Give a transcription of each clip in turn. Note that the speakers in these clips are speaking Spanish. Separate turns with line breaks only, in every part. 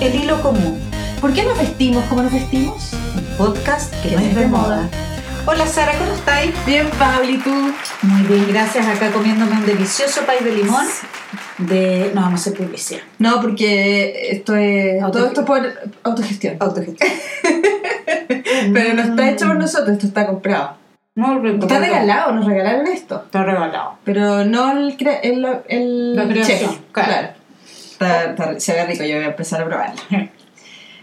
El hilo común,
¿Por qué nos vestimos como nos vestimos?
un podcast que no es de moda. Hola Sara, ¿cómo estáis?
Bien, Pablo, ¿y tú?
Muy bien, gracias. Acá comiéndome un delicioso pay de limón de... No vamos a hacer publicidad.
No, porque esto es.
Auto-
Todo esto por autogestión.
Autogestión.
Pero no está hecho por nosotros, esto está comprado.
No,
Está regalado, nos regalaron esto.
Está regalado.
Pero no el, cre- el, el
La creación,
chef,
claro.
claro. Está, está- se ve rico, yo voy a empezar a probarlo.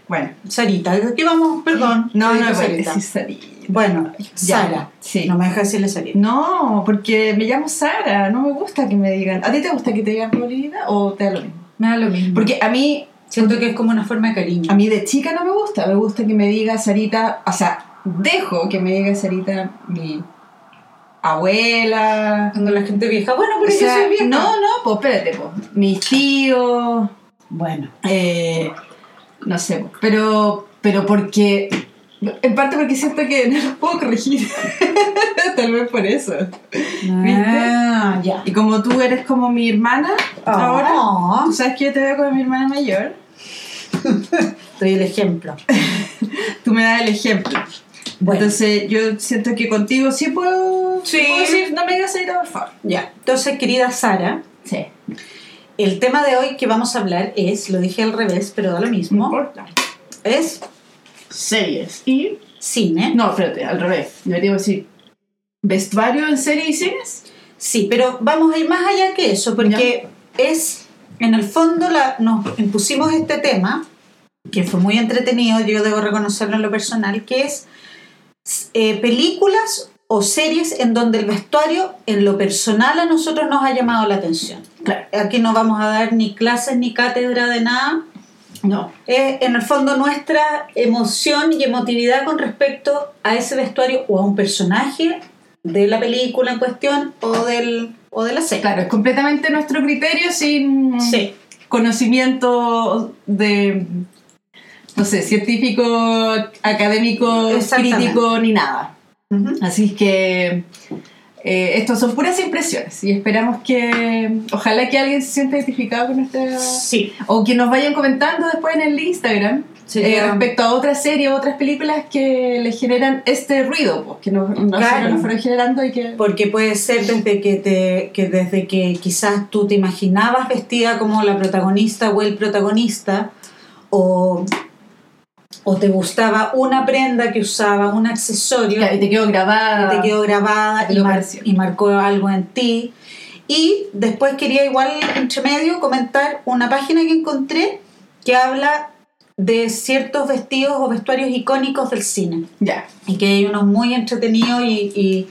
Bueno.
Sarita, aquí vamos, perdón.
No, no,
Sarita.
Sarita.
Bueno,
Ya,
Sara.
sí.
No me dejas decirle Sarita.
No, porque me llamo Sara, no me gusta que me digan. ¿A ti te gusta que te digan Paulina o te da lo mismo?
Me da lo mismo.
Porque a mí,
siento que es como una forma de cariño.
a mí de chica no me gusta, me gusta que me diga Sarita, o sea, dejo que me diga Sarita mi abuela.
Cuando la gente vieja, bueno, pero
O sea,
yo soy vieja.
No, no, pues espérate, pues. Mis tíos,
Bueno,
eh, no sé, po, pero, pero porque, en parte porque siento que no los puedo corregir. Tal vez por eso.
ah, ya.
Y como tú eres como mi hermana, ahora,
Ah,
tú sabes que yo te veo como mi hermana mayor,
doy el ejemplo.
tú me das el ejemplo.
Bueno.
Entonces yo siento que contigo sí puedo,
Sí.
puedo decir, no me digas Sarita, por favor.
Ya. Entonces, querida Sara,
Sí.
el tema de hoy que vamos a hablar es, lo dije al revés, pero da lo
No
mismo,
importa.
es
Series. Y
cine.
No, espérate, al revés. Debería decir vestuario en series y cines.
Sí, pero vamos a ir más allá que eso, porque es, en el fondo, la, nos impusimos este tema, que fue muy entretenido, yo debo reconocerlo en lo personal, que es eh, películas o series en donde el vestuario, en lo personal, a nosotros nos ha llamado la atención.
Claro.
Aquí no vamos a dar ni clases ni cátedra de nada,
No.
es en el fondo nuestra emoción y emotividad con respecto a ese vestuario o a un personaje de la película en cuestión o, del, o de la serie.
Claro, es completamente nuestro criterio sin
Sí,
conocimiento de, no sé, científico, académico, crítico, ni nada. Así que eh, estos son puras impresiones y esperamos que, ojalá que alguien se sienta identificado con nuestra...
sí.
O que nos vayan comentando después en el Instagram
Sería-
eh, respecto a otras series o otras películas que le generan este ruido, pues, que nos,
Claro.
nos fueron generando y que...
Porque puede ser desde que, te, que desde que quizás tú te imaginabas vestida como la protagonista o el protagonista, o, o te gustaba una prenda que usaba, un accesorio,
Claro, y te quedó grabada.
que te quedó grabada y, mar- y marcó algo en ti. Y después quería igual entre medio comentar una página que encontré que habla de ciertos vestidos o vestuarios icónicos del cine.
Ya.
Y que hay unos muy entretenidos y, y,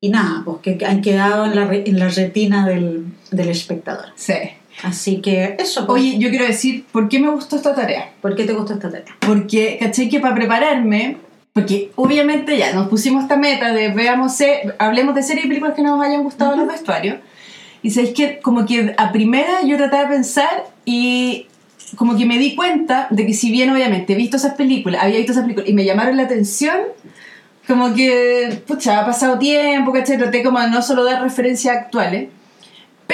y nada, pues que han quedado en la, re- en la retina del, del espectador.
Sí.
Así que eso, pues.
Oye, yo quiero decir, ¿por qué me gustó esta tarea?
¿por qué te gusta esta tarea?
Porque, ¿cachai? Que para prepararme, porque obviamente ya nos pusimos esta meta de veamos, hablemos de series y películas que nos hayan gustado los vestuarios. Y sabéis que como que a primera yo trataba de pensar y como que me di cuenta de que si bien obviamente he visto esas películas, había visto esas películas y me llamaron la atención, como que, pucha, ha pasado tiempo, ¿cachai? Traté como de no solo dar referencias actuales.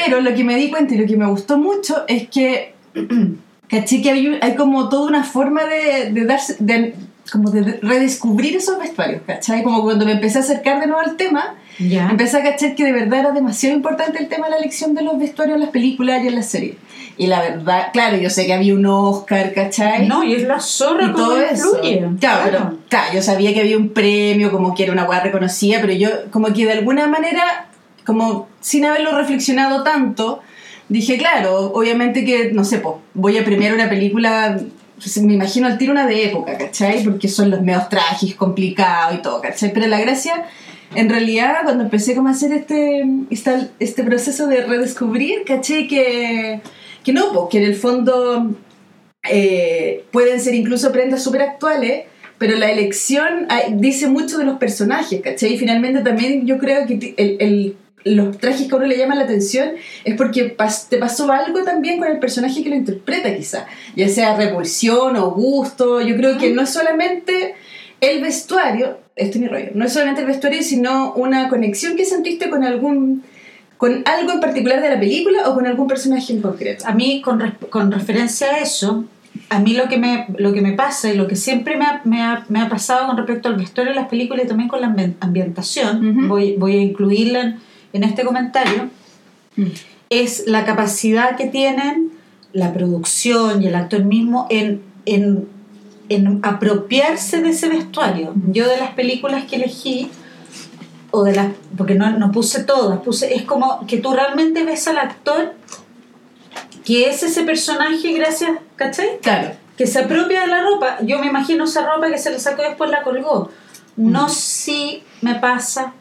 Pero lo que me di cuenta y lo que me gustó mucho es que caché que hay, hay como toda una forma de, de darse, de, como de redescubrir esos vestuarios, ¿cachai? Como cuando me empecé a acercar de nuevo al tema,
Ya.
empecé a cachar que de verdad era demasiado importante el tema de la elección de los vestuarios en las películas y en las series. Y la verdad, claro, yo sé que había un Oscar, ¿cachai?
No, y es la zorra
y todo eso.
influye.
Claro, pero, claro, yo sabía que había un premio, como que era una weá reconocida, pero yo como que de alguna manera, como sin haberlo reflexionado tanto, dije, claro, obviamente que, no sé, pues, voy a premiar una película, pues, me imagino al tiro una de época, ¿cachai? Porque son los medios trajes, complicados y todo, ¿cachai? Pero la gracia, en realidad, cuando empecé como a hacer este, este proceso de redescubrir, ¿cachai? Que, que no, pues, que en el fondo eh, pueden ser incluso prendas súper actuales, pero la elección ah, dice mucho de los personajes, ¿cachai? Y finalmente también yo creo que el, el- los trajes que a uno le llaman la atención es porque pas- te pasó algo también con el personaje que lo interpreta quizá, ya sea repulsión o gusto, yo creo que no es solamente el vestuario, esto es mi rollo, no es solamente el vestuario, sino una conexión que sentiste con algún con algo en particular de la película o con algún personaje en concreto.
A mí, con, referencia a eso, a mí lo que me, lo que me pasa y lo que siempre me ha, me ha, me ha pasado con respecto al vestuario de las películas y también con la ambi- ambientación, voy, voy a incluirla en, en este comentario,
Mm.
es la capacidad que tienen la producción y el actor mismo en, en, en apropiarse de ese vestuario. Yo de las películas que elegí, o de las, porque no, no puse todas, puse, es como que tú realmente ves al actor que es ese personaje gracias, ¿cachai?
Claro.
Que se apropia de la ropa. Yo me imagino esa ropa que se le sacó y después la colgó. No si me pasa,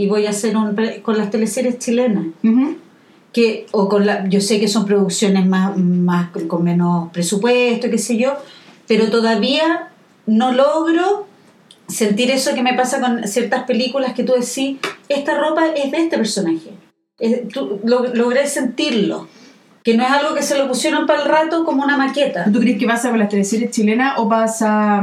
y voy a hacer un con las teleseries chilenas que o con la yo sé que son producciones más, más con menos presupuesto qué sé yo pero todavía no logro sentir eso que me pasa con ciertas películas que tú decís esta ropa es de este personaje Es- tú, lo- logré sentirlo que no es algo que se lo pusieron para el rato como una maqueta
¿Tú crees que pasa con las teleseries chilenas o pasa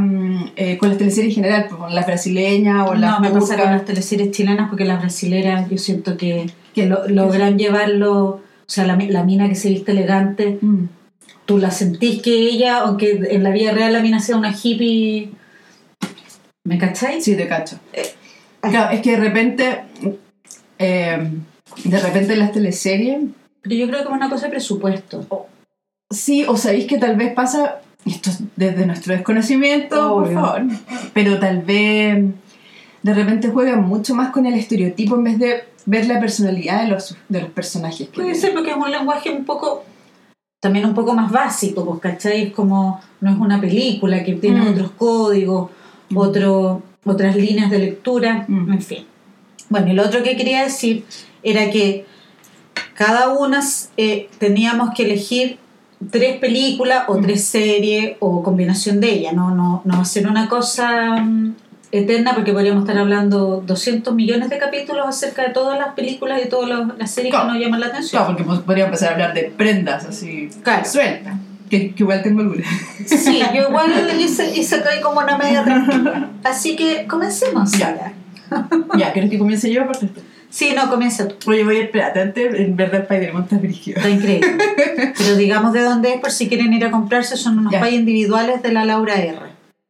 eh, con las teleseries en general, pues, con las brasileñas o las
no me pasa con las teleseries chilenas porque las brasileras yo siento que, que lo- logran llevarlo o sea la, la mina que se viste elegante
Mm.
tú la sentís que ella, aunque en la vida real la mina sea una hippie, ¿me cacháis?
Sí, te cacho.
Eh,
Claro, es que de repente, eh, de repente en las teleseries,
Pero yo creo que es una cosa de presupuesto.
sí, o sabéis que tal vez pasa, esto es desde nuestro desconocimiento, por favor, pero tal vez de repente juegan mucho más con el estereotipo en vez de ver la personalidad de los, de los personajes. que
Puede ser porque es un lenguaje un poco, también un poco más básico, pues, ¿cachai? Como, no es una película que tiene
Mm.
otros códigos,
Mm.
otro, otras líneas de lectura,
Mm.
en fin. Bueno, y lo otro que quería decir era que cada una eh, teníamos que elegir tres películas o tres series o combinación de ellas, no, no, no va a ser una cosa mm, eterna porque podríamos estar hablando 200 millones de capítulos acerca de todas las películas y todas las- las series
Claro.
que nos llaman la atención.
Claro, porque pues, podría empezar a hablar de prendas así,
Claro.
sueltas, que, que igual tengo algunas.
Sí, yo igual hice, como una media tranquila. Así que comencemos.
Ya. ya, ¿quieres que comience yo? Porque...
Sí, no, comienza tú.
Oye, voy a esperar, antes, en verdad, Spider-Man está brígido.
Está increíble. Pero digamos de dónde es por si quieren ir a comprarse. Son unos payas individuales de la Laura R.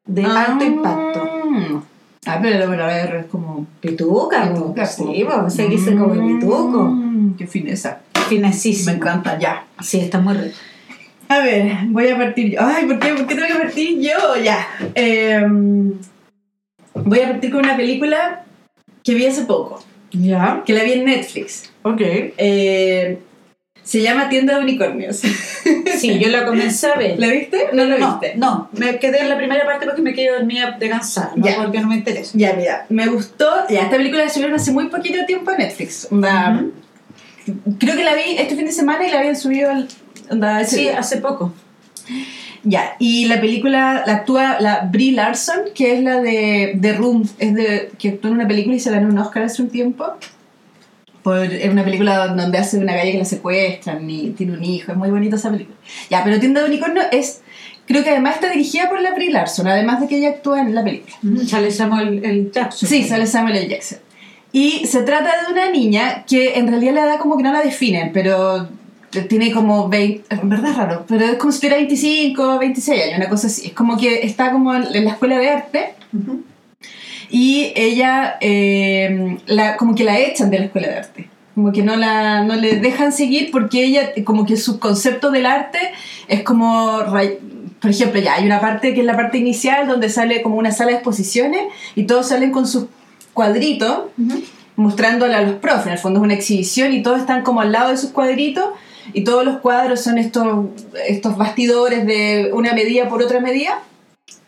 De alto impacto.
Ah, pero la buena R es como...
Pituca.
Pituca,
Sí,
po,
se dice como pituco.
Mm, Qué fineza.
Finesísimo.
Me encanta, ya.
Sí, está muy rico.
A ver, voy a partir yo. Ay, ¿por qué, ¿por qué tengo que partir yo? Ya. Em, voy a partir con una película que vi hace poco,
Ya.
que la vi en Netflix.
Ok.
Eh, se llama Tienda de Unicornios.
Sí, yo la comencé a ver.
¿La viste? ¿No la
no,
viste?
no, me quedé en la primera parte porque me quedé dormida de cansada, no
Ya.
porque no me interesa.
Ya, mira, me gustó. Ya, esta película la subieron hace muy poquito tiempo a Netflix. Onda, Creo que la vi este fin de semana y la habían subido al. onda,
Sí,
día.
hace poco.
Ya, y la película la actúa la Brie Larson, que es la de, de Room, es de, que actuó en una película y se ganó un Oscar hace un tiempo. Por, es una película donde hace una calle que la secuestran y tiene un hijo, es muy bonita esa película. Ya, pero Tienda de Unicornio es, creo que además está dirigida por la Brie Larson, además de que ella actúa en la película.
Sale Samuel el Jackson.
Sí, sale Samuel L. Jackson. Y se trata de una niña que en realidad la edad como que no la definen, pero tiene como 20, en verdad es raro, pero es como si tuviera 25, 26 años, una cosa así. Es como que está como en la escuela de arte
Ujú.
y ella eh, la, como que la echan de la escuela de arte. Como que no, la, no le dejan seguir porque ella, como que su concepto del arte es como, por ejemplo, ya hay una parte que es la parte inicial donde sale como una sala de exposiciones y todos salen con sus cuadritos
Ujú.
mostrándole a los profes. En el fondo es una exhibición y todos están como al lado de sus cuadritos y todos los cuadros son estos, estos bastidores de una medida por otra medida.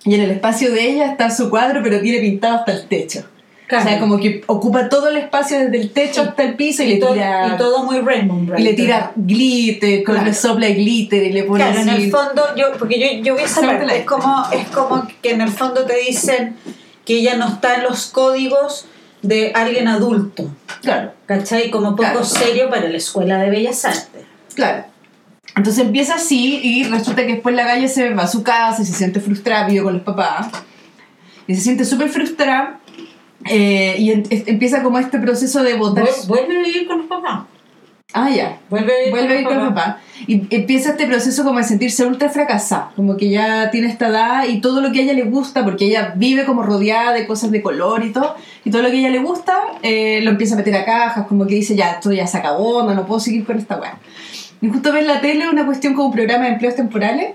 Y en el espacio de ella está su cuadro, pero tiene pintado hasta el techo.
Claro.
O sea, como que ocupa todo el espacio desde el techo hasta el piso y,
y,
le
todo,
tira.
y todo muy Rainbow Bright.
y le tira glitter, con
Claro.
le sopla glitter y le pone
Claro, en
así.
el fondo, yo, porque yo, yo vi esa parte, es como, es como que en el fondo te dicen que ella no está en los códigos de alguien adulto,
Claro.
¿cachai? Como poco
Claro.
serio para la Escuela de Bellas Artes.
Claro. Entonces empieza así y resulta que después la galla se va a su casa y se siente frustrada, vive con los papás. Y se siente súper frustrada. eh, y en- es- empieza como este proceso de votar.
Vuel- Vuelve a vivir con los papás.
Ah, ya.
Vuelve a ir
Vuelve a ir con el papá. Y empieza este proceso como de sentirse ultra fracasada, como que ya tiene esta edad y todo lo que a ella le gusta, porque ella vive como rodeada de cosas de color y todo, y todo lo que a ella le gusta eh, lo empieza a meter a cajas, como que dice, ya, esto ya se acabó, no, no puedo seguir con esta weá. Justo ve en la tele una cuestión como programa de empleos temporales,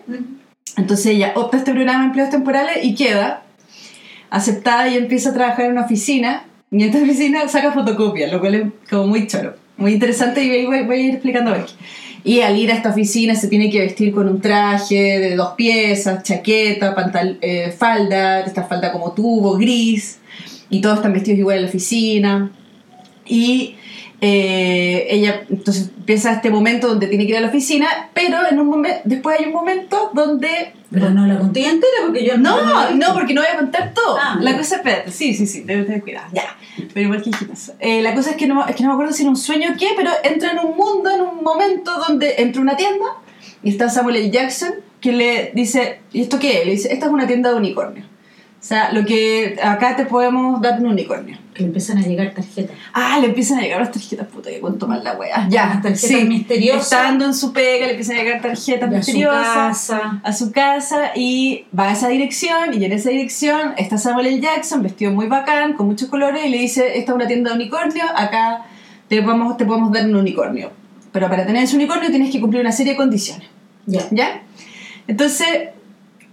entonces ella opta este programa de empleos temporales y queda aceptada y empieza a trabajar en una oficina, y en esta oficina saca fotocopias, lo cual es como muy choro, muy interesante y voy, voy a ir explicando a ver. Y al ir a esta oficina se tiene que vestir con un traje de dos piezas, chaqueta, pantal eh, falda, esta falda como tubo, gris, y todos están vestidos igual en la oficina. Y eh, ella entonces empieza este momento donde tiene que ir a la oficina, pero en un momento, después hay un momento donde
Pero no la conté entera porque yo
no,
visto.
no, porque no voy a contar todo.
Ah,
la cosa, espérate, sí, sí, sí, debes tener cuidado, ya. Pero igual que hijitas. Eh, la cosa es que, no, es que no me acuerdo si era un sueño o qué, pero entra en un mundo, en un momento donde entra una tienda y está Samuel L. Jackson que le dice, ¿y esto qué es? Le dice, esta es una tienda de unicornio. O sea, lo que acá te podemos dar un unicornio.
Que le empiezan a llegar tarjetas.
Ah, le empiezan a llegar las tarjetas, puta, que cuento mal la wea. Ya,
Las tarjetas misteriosas.
Estando en su pega, le empiezan a llegar tarjetas
De a su
misteriosas
casa.
a su casa y va a esa dirección y en esa dirección está Samuel L. Jackson vestido muy bacán, con muchos colores y le dice, esta es una tienda de unicornio, acá te, vamos, te podemos dar un unicornio. Pero para tener ese unicornio tienes que cumplir una serie de condiciones.
Ya.
¿Ya? Entonces,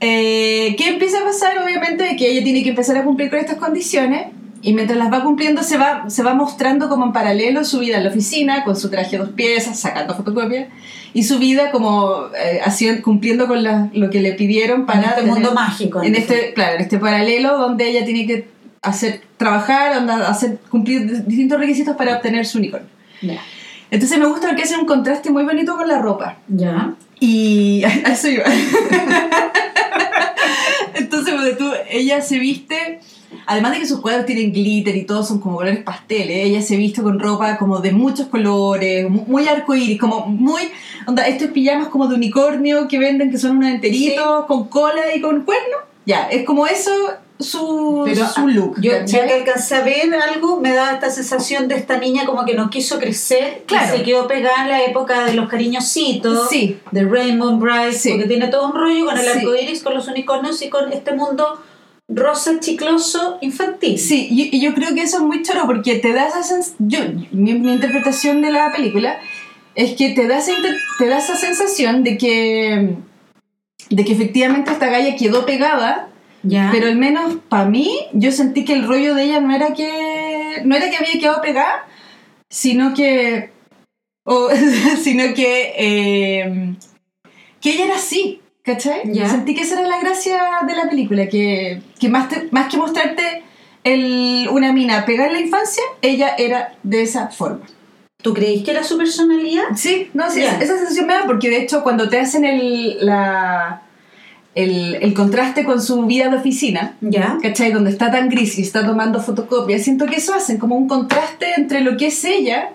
eh, ¿qué empieza a pasar? Obviamente que ella tiene que empezar a cumplir con estas condiciones y mientras las va cumpliendo se va, se va mostrando como en paralelo su vida en la oficina, con su traje dos piezas, sacando fotocopias, y su vida como eh, haciendo, cumpliendo con la- lo que le pidieron para...
En este
tener-
mundo mágico.
en este, claro, en este paralelo donde ella tiene que hacer, trabajar, hacer, cumplir distintos requisitos para obtener su unicornio.
Ya.
Entonces me gusta porque hace un contraste muy bonito con la ropa.
Ya.
Y a eso iba. Entonces, pues, tú, ella se viste, además de que sus cuadros tienen glitter y todos son como colores pasteles, ella se viste con ropa como de muchos colores, mu- muy arcoíris, como muy, onda, estos pijamas como de unicornio que venden que son unos enteritos, con cola y con cuerno. Ya, es como eso su,
Pero
su look.
Yo,
¿cachai?
yo que alcancé a ver algo, me da esta sensación de esta niña como que no quiso crecer
Claro.
y se quedó pegada en la época de los cariñositos,
Sí.
de Rainbow Bright,
Sí.
porque tiene todo un rollo con el
Sí.
arco iris, con los unicornios y con este mundo rosa chicloso infantil.
Sí, y, y yo creo que eso es muy choro porque te da esa sens- yo mi, mi interpretación de la película es que te da esa, te da esa sensación de que de que efectivamente esta galla quedó pegada,
Ya.
pero al menos para mí yo sentí que el rollo de ella no era que no era que había quedado pegada, sino que o- sino que eh, que ella era así, ¿cachai?
Ya.
Sentí que esa era la gracia de la película, que, que más, te- más que mostrarte el, una mina pegada en la infancia, ella era de esa forma.
¿Tú creís que era su personalidad?
Sí, no, sí, esa sensación me da porque de hecho cuando te hacen el, la, el, el contraste con su vida de oficina,
Ya.
¿cachai? Donde está tan gris y está tomando fotocopias, siento que eso hacen como un contraste entre lo que es ella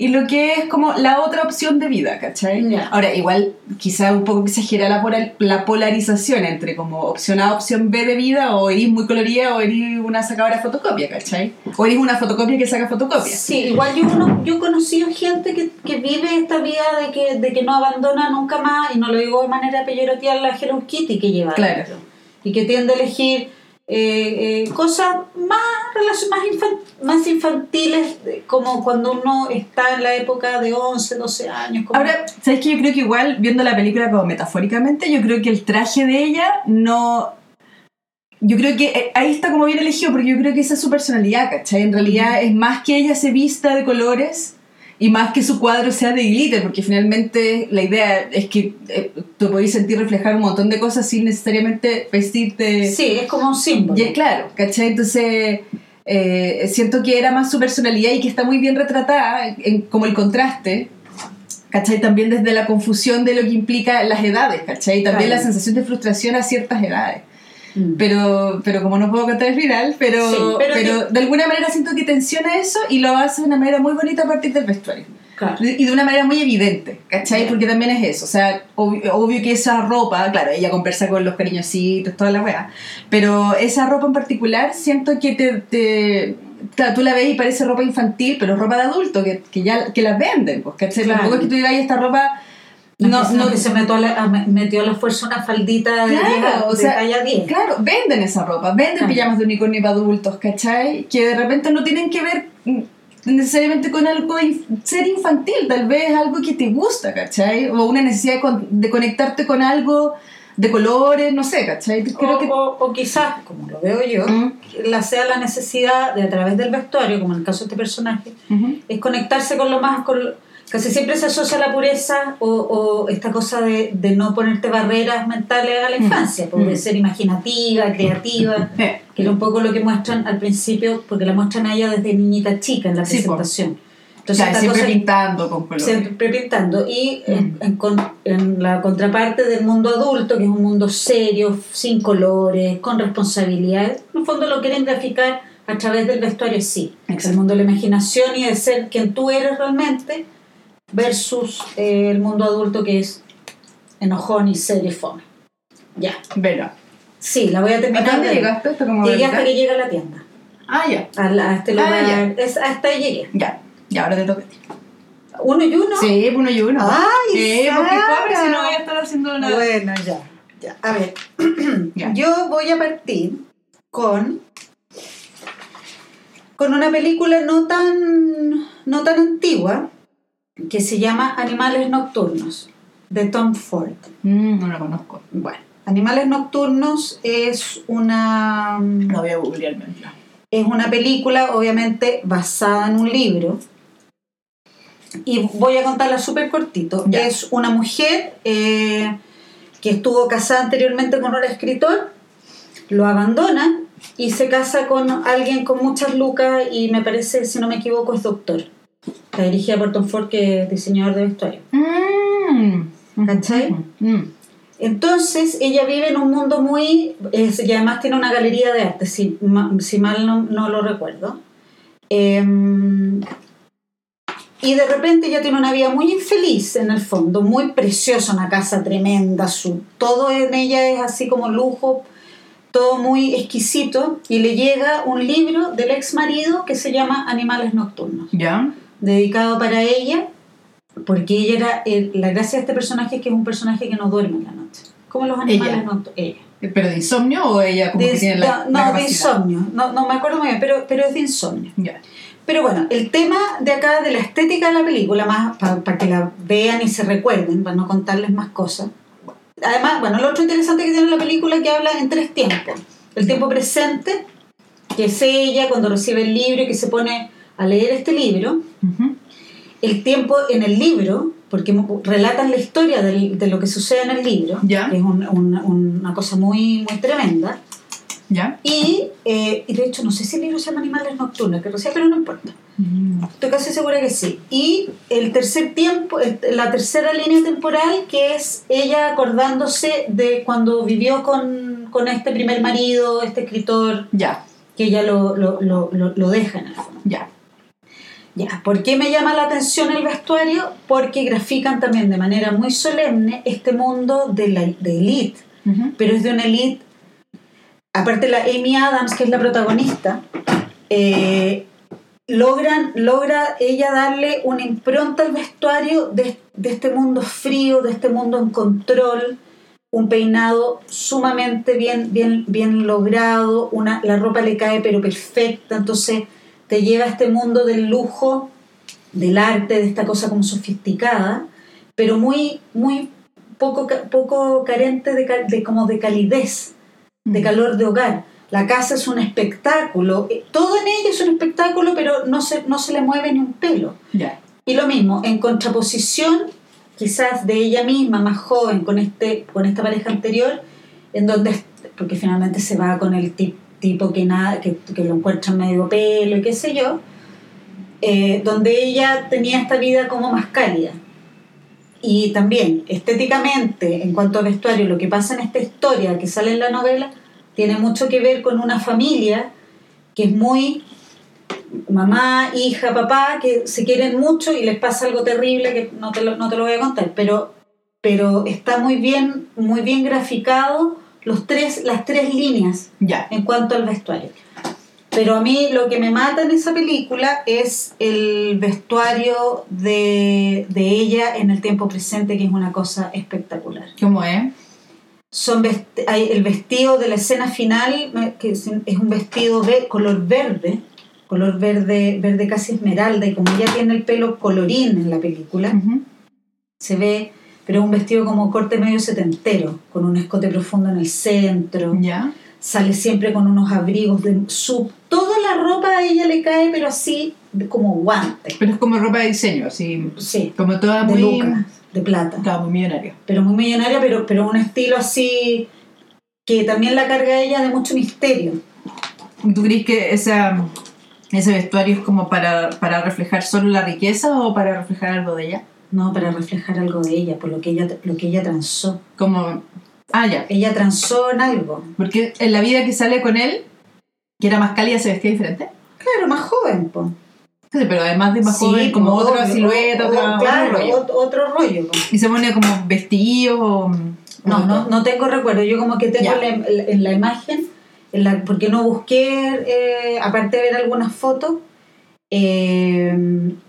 y lo que es como la otra opción de vida, ¿cachai?
Ya.
Ahora, igual quizá un poco exagera la, polar- la polarización entre como opción A, opción B de vida, o eres muy colorida o eres una sacadora de fotocopia, ¿cachai? O eres una fotocopia que saca fotocopias.
Sí, igual yo, uno, yo he conocido gente que, que vive esta vida de que, de que no abandona nunca más, y no lo digo de manera peyorativa, la Hello Kitty que lleva
Claro.
adentro. Y que tiende a elegir eh, eh, cosas más, más, infan- más infantiles, como cuando uno está en la época de 11, 12 años. como-
Ahora, ¿sabes qué? Yo creo que igual, viendo la película como metafóricamente, yo creo que el traje de ella no... Yo creo que eh, ahí está como bien elegido, porque yo creo que esa es su personalidad, ¿cachai? En realidad es más que ella se vista de colores y más que su cuadro sea de glitter, porque finalmente la idea es que eh, tú podés sentir reflejar un montón de cosas sin necesariamente vestirte...
sí, es como un símbolo.
Y, claro, ¿cachai? Entonces, eh, siento que era más su personalidad y que está muy bien retratada, en, como el contraste, ¿cachai? También desde la confusión de lo que implica las edades, ¿cachai? También
Claro.
la sensación de frustración a ciertas edades.
Mm.
Pero, pero como no puedo contar el final, pero,
Sí, pero
pero,
que-
de alguna manera siento que tensiona eso y lo hace de una manera muy bonita a partir del vestuario.
Claro.
Y de una manera muy evidente, ¿cachai? Porque también es eso. O sea, obvio, obvio que esa ropa, claro, ella conversa con los cariñositos, toda la weá. Pero esa ropa en particular, siento que te. te claro, tú la ves y parece ropa infantil, pero ropa de adulto, que, que ya que la venden, pues, ¿cachai?
Claro.
Tampoco es que tú digas, "Ay, esta ropa.
No,
No,
que se metió a, la, metió a la fuerza una faldita de,
Claro,
vieja-
o
de
sea,
talla 10.
Claro, venden esa ropa, venden
Claro.
pijamas de unicornio para adultos, ¿cachai? Que de repente no tienen que ver necesariamente con algo de ser infantil, tal vez algo que te gusta, ¿cachai? O una necesidad de, con- de conectarte con algo de colores, no sé, ¿cachai? Creo
o,
que...
o- o quizás, como lo veo yo,
Mm.
la sea la necesidad de a través del vestuario, como en el caso de este personaje, es conectarse con lo más... Con, casi siempre se asocia la pureza o, o esta cosa de, de no ponerte barreras mentales a la
Mm.
infancia, pues,
Mm.
ser imaginativa, creativa, que era un poco lo que muestran al principio, porque la muestran a ella desde niñita chica en la
Sí,
presentación. Entonces, esta
siempre
cosa-
pintando con colores.
siempre pintando. Y
Mm.
en la contraparte del mundo adulto, que es un mundo serio, sin colores, con responsabilidades, en el fondo lo quieren graficar a través del vestuario, sí.
Exacto.
El mundo de la imaginación y de ser quien tú eres realmente, versus eh, el mundo adulto que es enojón y serio y fome. Ya.
Vela.
Sí, la voy a
¿A
terminar.
dónde
de-
llegaste? ¿Esto como
Llegué hasta que llega a la tienda.
Ah, ya.
A, la- a este
Ah.
Es- hasta ahí llegué.
Ya. Ya, ahora te toca a ti.
Uno y uno.
Sí, uno y uno.
¡Ay,
Sí, porque pobre, si no voy a estar haciendo nada.
Bueno, ya. ya. A ver,
Ya.
yo voy a partir con con una película no tan no tan antigua que se llama Animales Nocturnos de Tom Ford.
Mm, no lo conozco.
Bueno, Animales Nocturnos es una
No voy a googlear mientras.
es una película obviamente basada en un libro y voy a contarla súper cortito.
Ya.
Es una mujer eh, que estuvo casada anteriormente con un escritor, lo abandona y se casa con alguien con muchas lucas y me parece, si no me equivoco, es doctor. Dirigida por Tom Ford, que es diseñador de vestuario.
Mm.
¿Cachai?
Mm.
Entonces ella vive en un mundo muy... es- y además tiene una galería de arte, si, ma- si mal no, no lo recuerdo. Em, y de repente ella tiene una vida muy infeliz en el fondo, muy preciosa, una casa tremenda, su, todo en ella es así como lujo, todo muy exquisito. Y le llega un libro del ex marido que se llama Animales Nocturnos
Ya.
Dedicado para ella, porque ella era, el- la gracia de este personaje es que es un personaje que no duerme en la noche, como los animales
Ella.
nocturnos. Ella.
¿Pero de insomnio o ella como
De-
que tiene la,
no,
la
no, de insomnio, no, no me acuerdo muy bien, pero, pero es de insomnio.
Ya.
Pero bueno, el tema de acá, de la estética de la película, más para que la vean y se recuerden, para no contarles más cosas. Además, bueno, lo otro interesante que tiene la película es que habla en tres tiempos. El tiempo presente, que es ella cuando recibe el libro y que se pone a leer este libro. El tiempo en el libro, porque relatan la historia del- de lo que sucede en el libro, que es un- un- una cosa muy, muy tremenda.
Ya.
Y, eh, y de hecho, no sé si el libro se llama Animales Nocturnos, que recién, pero no importa.
Mm.
Estoy casi segura que sí. Y el tercer tiempo, el- la tercera línea temporal, que es ella acordándose de cuando vivió con, con este primer marido, este escritor,
Ya.
que ella lo, lo, lo, lo- lo deja en el fondo.
Ya.
Ya, ¿por qué me llama la atención el vestuario? Porque grafican también de manera muy solemne este mundo de la de elite, pero es de una elite, aparte la Amy Adams, que es la protagonista, eh, logran, logra ella darle una impronta al vestuario de, de este mundo frío, de este mundo en control, un peinado sumamente bien, bien, bien logrado, una, la ropa le cae pero perfecta, entonces te lleva a este mundo del lujo, del arte, de esta cosa como sofisticada, pero muy, muy poco, poco carente de, como de calidez, de calor de hogar. La casa es un espectáculo, eh, todo en ella es un espectáculo, pero no se, no se le mueve ni un pelo. Y lo mismo, en contraposición, quizás de ella misma, más joven, con, este, con esta pareja anterior, en donde, porque finalmente se va con el ti- tipo que, nada, que, que lo encuentra medio pelo y qué sé yo, eh, donde ella tenía esta vida como más cálida. Y también, estéticamente, en cuanto a vestuario, lo que pasa en esta historia que sale en la novela, tiene mucho que ver con una familia que es muy mamá, hija, papá, que se quieren mucho y les pasa algo terrible que no te lo, no te lo voy a contar, pero, pero está muy bien, muy bien graficado los tres, las tres líneas
Ya.
en cuanto al vestuario. Pero a mí lo que me mata en esa película es el vestuario de, de ella en el tiempo presente, que es una cosa espectacular.
¿Cómo es?
Son el vestido de la escena final, que es un vestido de color verde, color verde, verde casi esmeralda, y como ella tiene el pelo colorín en la película,
Ujú.
se ve, pero un vestido como corte medio setentero, con un escote profundo en el centro
Ya.
sale siempre con unos abrigos de su toda la ropa a ella le cae pero así como guante
Pero es como ropa de diseño, así.
sí
Como toda
de
muy.
lucas de plata
Claro, muy millonaria.
pero muy millonaria pero pero un estilo así que también la carga ella de mucho misterio
¿Tú crees que esa, ese vestuario es como para, para reflejar solo la riqueza o para reflejar algo de ella?
No para reflejar algo de ella por lo que ella lo que ella transó
Como. Ah, ya.
ella transó en algo
Porque en la vida que sale con él, que era más cálida, se vestía diferente.
claro más joven po.
Sí, pero además de más
Sí,
joven, como
po,
otra
obvio,
silueta,
o-
otra,
o- claro,
otro rollo.
ot- otro rollo po.
Y se pone como vestido. o-
No, no, no tengo recuerdo. Yo como que tengo
Ya.
la- la- en la imagen, en la, porque no busqué, eh, aparte de ver algunas fotos, eh,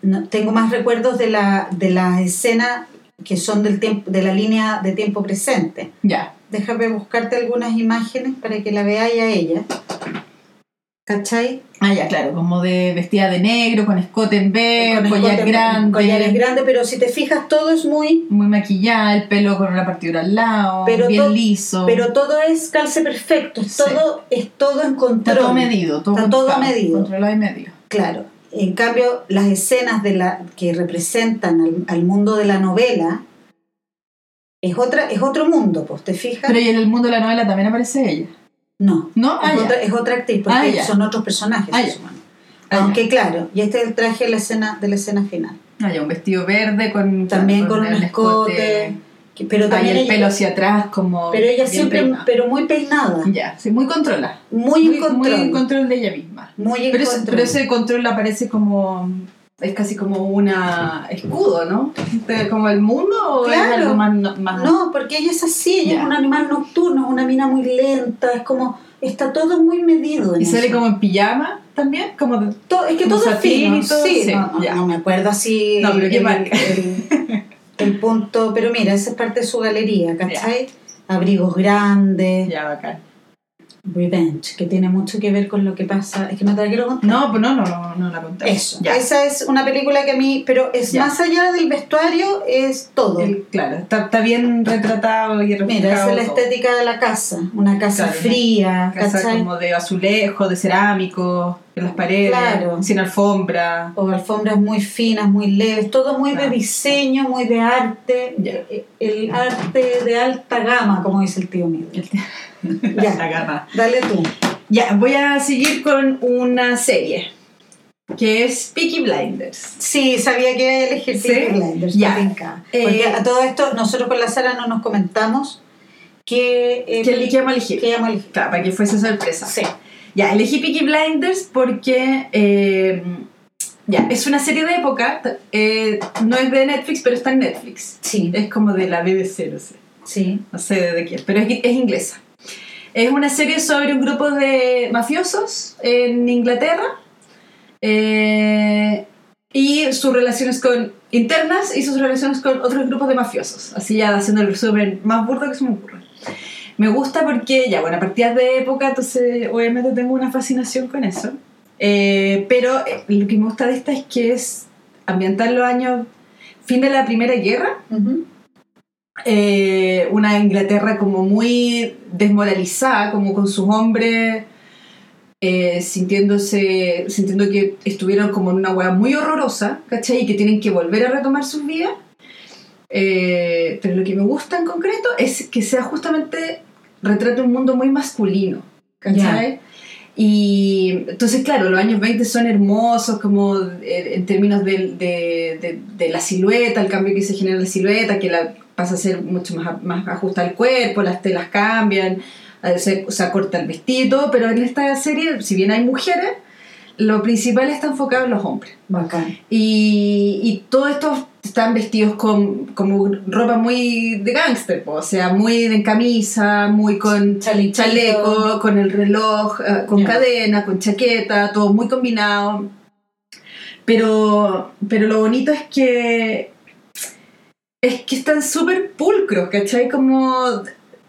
no- tengo más recuerdos de la, de las escenas que son del tiempo, de la línea de tiempo presente.
Ya.
Déjame buscarte algunas imágenes para que la veáis a ella. ¿Cachai?
Ah, ya, claro, como de vestida de negro, con escote en B,
Con
collar
escote-
grande.
Collares grandes, pero si te fijas, todo es muy.
Muy maquillada, el pelo con una partidura al lado,
Pero
bien liso.
Pero todo es calce perfecto, es
Sí.
todo, es todo en control.
está todo medido, todo
Está todo medido.
Controlado y medido.
Claro. En cambio, las escenas de la, que representan al, al mundo de la novela es, otra, es otro mundo, pues, ¿te fijas?
Pero y en el mundo de la novela también aparece ella.
no,
¿No? Ah,
es,
ya.
otra, es otra actriz, porque
Ah,
son otros personajes.
Ah. Ah.
Aunque claro, y este es el traje de la escena, de la escena final.
Ah, ya, un vestido verde con.
También con un escote, que- pero también
el
ella,
pelo hacia atrás, como.
pero ella siempre, pero muy peinada,
Ya, sí, muy controlada.
muy, en
Muy, muy
control,
en control de ella misma.
muy en
Pero, ese-
control.
pero ese control aparece como. Es casi como una escudo, ¿no? De- Como el mundo o es
Claro.
algo más. no- más
No, porque ella es así, ella
Ya.
es un animal nocturno, es una mina muy lenta, es como, está todo muy medido. En
Y sale
eso.
como en pijama también, como de-
To- es que
como
todo es fino,
y todo,
sí,
sí,
no, no,
ya.
no me acuerdo así
No, pero qué marca.
el- el punto, pero mira, esa es parte de su galería, ¿cachai? Abrigos grandes,
Ya, bacán.
Revenge, que tiene mucho que ver con lo que pasa, es que no te la quiero contar.
No, pues no, no, no, no la conté.
Eso, esa es una película que a mí, pero es más allá del vestuario, es todo.
El- claro, está, está bien retratado y
Mira, esa es la
todo.
estética de la casa, una casa
Claro,
fría,
Casa
¿cachai?
como de azulejo, de cerámico, en las paredes,
Claro.
sin alfombra.
o alfombras muy finas, muy leves, todo muy de
Claro.
diseño, muy de arte,
Ya.
eh, el arte de alta gama, como dice el tío mío. Ya.
La gama.
Dale tú.
Ya, voy a seguir con una serie que es Peaky Blinders.
Sí, sabía que iba a elegir
Sí,
Peaky Blinders,
ya. Eh,
Porque a todo esto, nosotros con la Sara no nos comentamos que... eh,
¿Qué, qué vamos a elegir?
que íbamos a elegir.
Claro, para que fuese sorpresa.
Sí.
Ya, elegí Peaky Blinders porque eh, ya, es una serie de época, eh, no es de Netflix, pero está en Netflix.
Sí,
Es como de la BBC, no sé.
sí.
no sé de quién, pero es, es inglesa. Es una serie sobre un grupo de mafiosos en Inglaterra eh, y sus relaciones con internas y sus relaciones con otros grupos de mafiosos. Así ya haciendo el resumen más burdo que se me ocurre. Me gusta porque, ya, bueno, a partir de época, entonces obviamente tengo una fascinación con eso. Eh, pero eh, lo que me gusta de esta es que es ambientar los años, fin de la Primera Guerra, eh, una Inglaterra como muy desmoralizada, como con sus hombres eh, sintiéndose, sintiendo que estuvieron como en una hueá muy horrorosa, ¿cachai? Y que tienen que volver a retomar sus vidas. Eh, pero lo que me gusta en concreto es que sea justamente retrata un mundo muy masculino, ¿cachai? Y entonces, claro, los años 20 son hermosos como eh, en términos de, de- de la silueta, el cambio que se genera en la silueta, que la, pasa a ser mucho más, más ajustada al cuerpo, las telas cambian, eh, se, se acorta el vestido pero en esta serie, si bien hay mujeres, lo principal está enfocado en los hombres.
Bacán.
Y, y todos estos están vestidos con como ropa muy de gángster, o sea, muy de camisa, muy con chaleco, con el reloj, eh, con cadena, con chaqueta, todo muy combinado. Pero, pero lo bonito es que es que están súper pulcros, ¿cachai? Como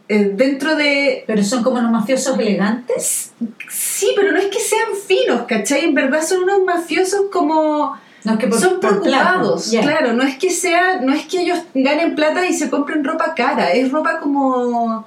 eh, dentro de...
Pero son como unos mafiosos elegantes.
Sí, pero no es que sean finos, ¿cachai? En verdad son unos mafiosos como
No es que por,
son
por
preocupados, claro, no es que sea, no es que ellos ganen plata y se compren ropa cara, es ropa como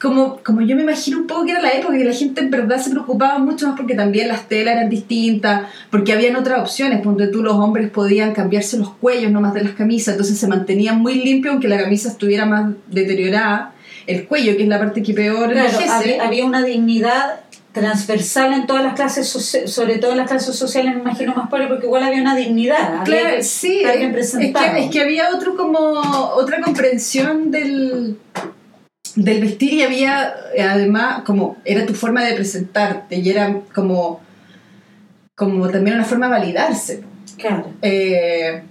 como, como yo me imagino un poco que era la época que la gente en verdad se preocupaba mucho más porque también las telas eran distintas, porque habían otras opciones, donde tú los hombres podían cambiarse los cuellos nomás de las camisas, entonces se mantenían muy limpios aunque la camisa estuviera más deteriorada, el cuello que es la parte que peor
Claro,
envejece.
había, había una dignidad transversal en todas las clases, sobre todo en las clases sociales, me imagino más pobres, porque igual había una dignidad.
Claro, sí, es, que, es que había otro como otra comprensión del, del vestir y había además como era tu forma de presentarte y era como como también una forma de validarse
Claro.
Eh,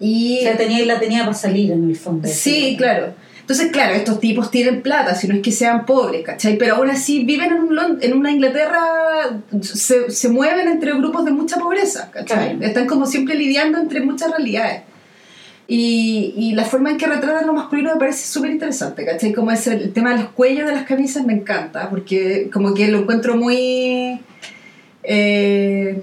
y
O sea, tenía, la tenía para salir en el fondo.
Sí, claro. Entonces, claro, estos tipos tienen plata, si no es que sean pobres, ¿cachai? Pero aún así viven en, un en una Inglaterra, se, se mueven entre grupos de mucha pobreza, ¿cachai?
Claro.
Están como siempre lidiando entre muchas realidades. Y, y la forma en que retratan lo masculino me parece súper interesante, ¿cachai? Como es el tema de los cuellos de las camisas me encanta, porque como que lo encuentro muy... eh,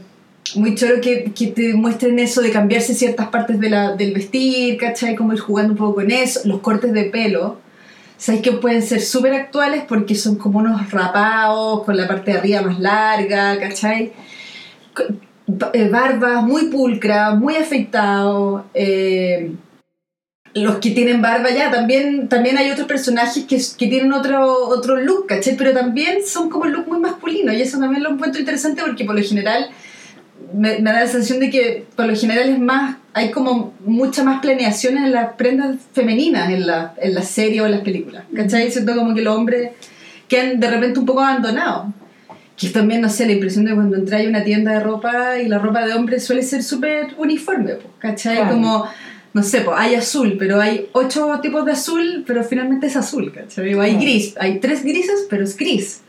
muy choro que, que te muestren eso de cambiarse ciertas partes de la, del vestir, ¿cachai? Como ir jugando un poco con eso, los cortes de pelo. ¿Sabes que pueden ser súper actuales porque son como unos rapados con la parte de arriba más larga, ¿cachai? Eh, Barbas muy pulcras, muy afeitados. eh, los que tienen barba ya, también, también hay otros personajes que, que tienen otro, otro look, ¿cachai? Pero también son como look muy masculino y eso también lo encuentro interesante porque por lo general me, me da la sensación de que por lo general es más, hay como mucha más planeación en las prendas femeninas en la, en la serie o en las películas, ¿cachai? Siento como que los hombres quedan de repente un poco abandonados. Que también, no sé, la impresión de cuando entras a una tienda de ropa y la ropa de hombre suele ser súper uniforme, ¿cachai?
Claro.
Como, no sé, pues hay azul, pero hay ocho tipos de azul, pero finalmente es azul, ¿cachai? O hay gris, hay tres grises, pero es gris.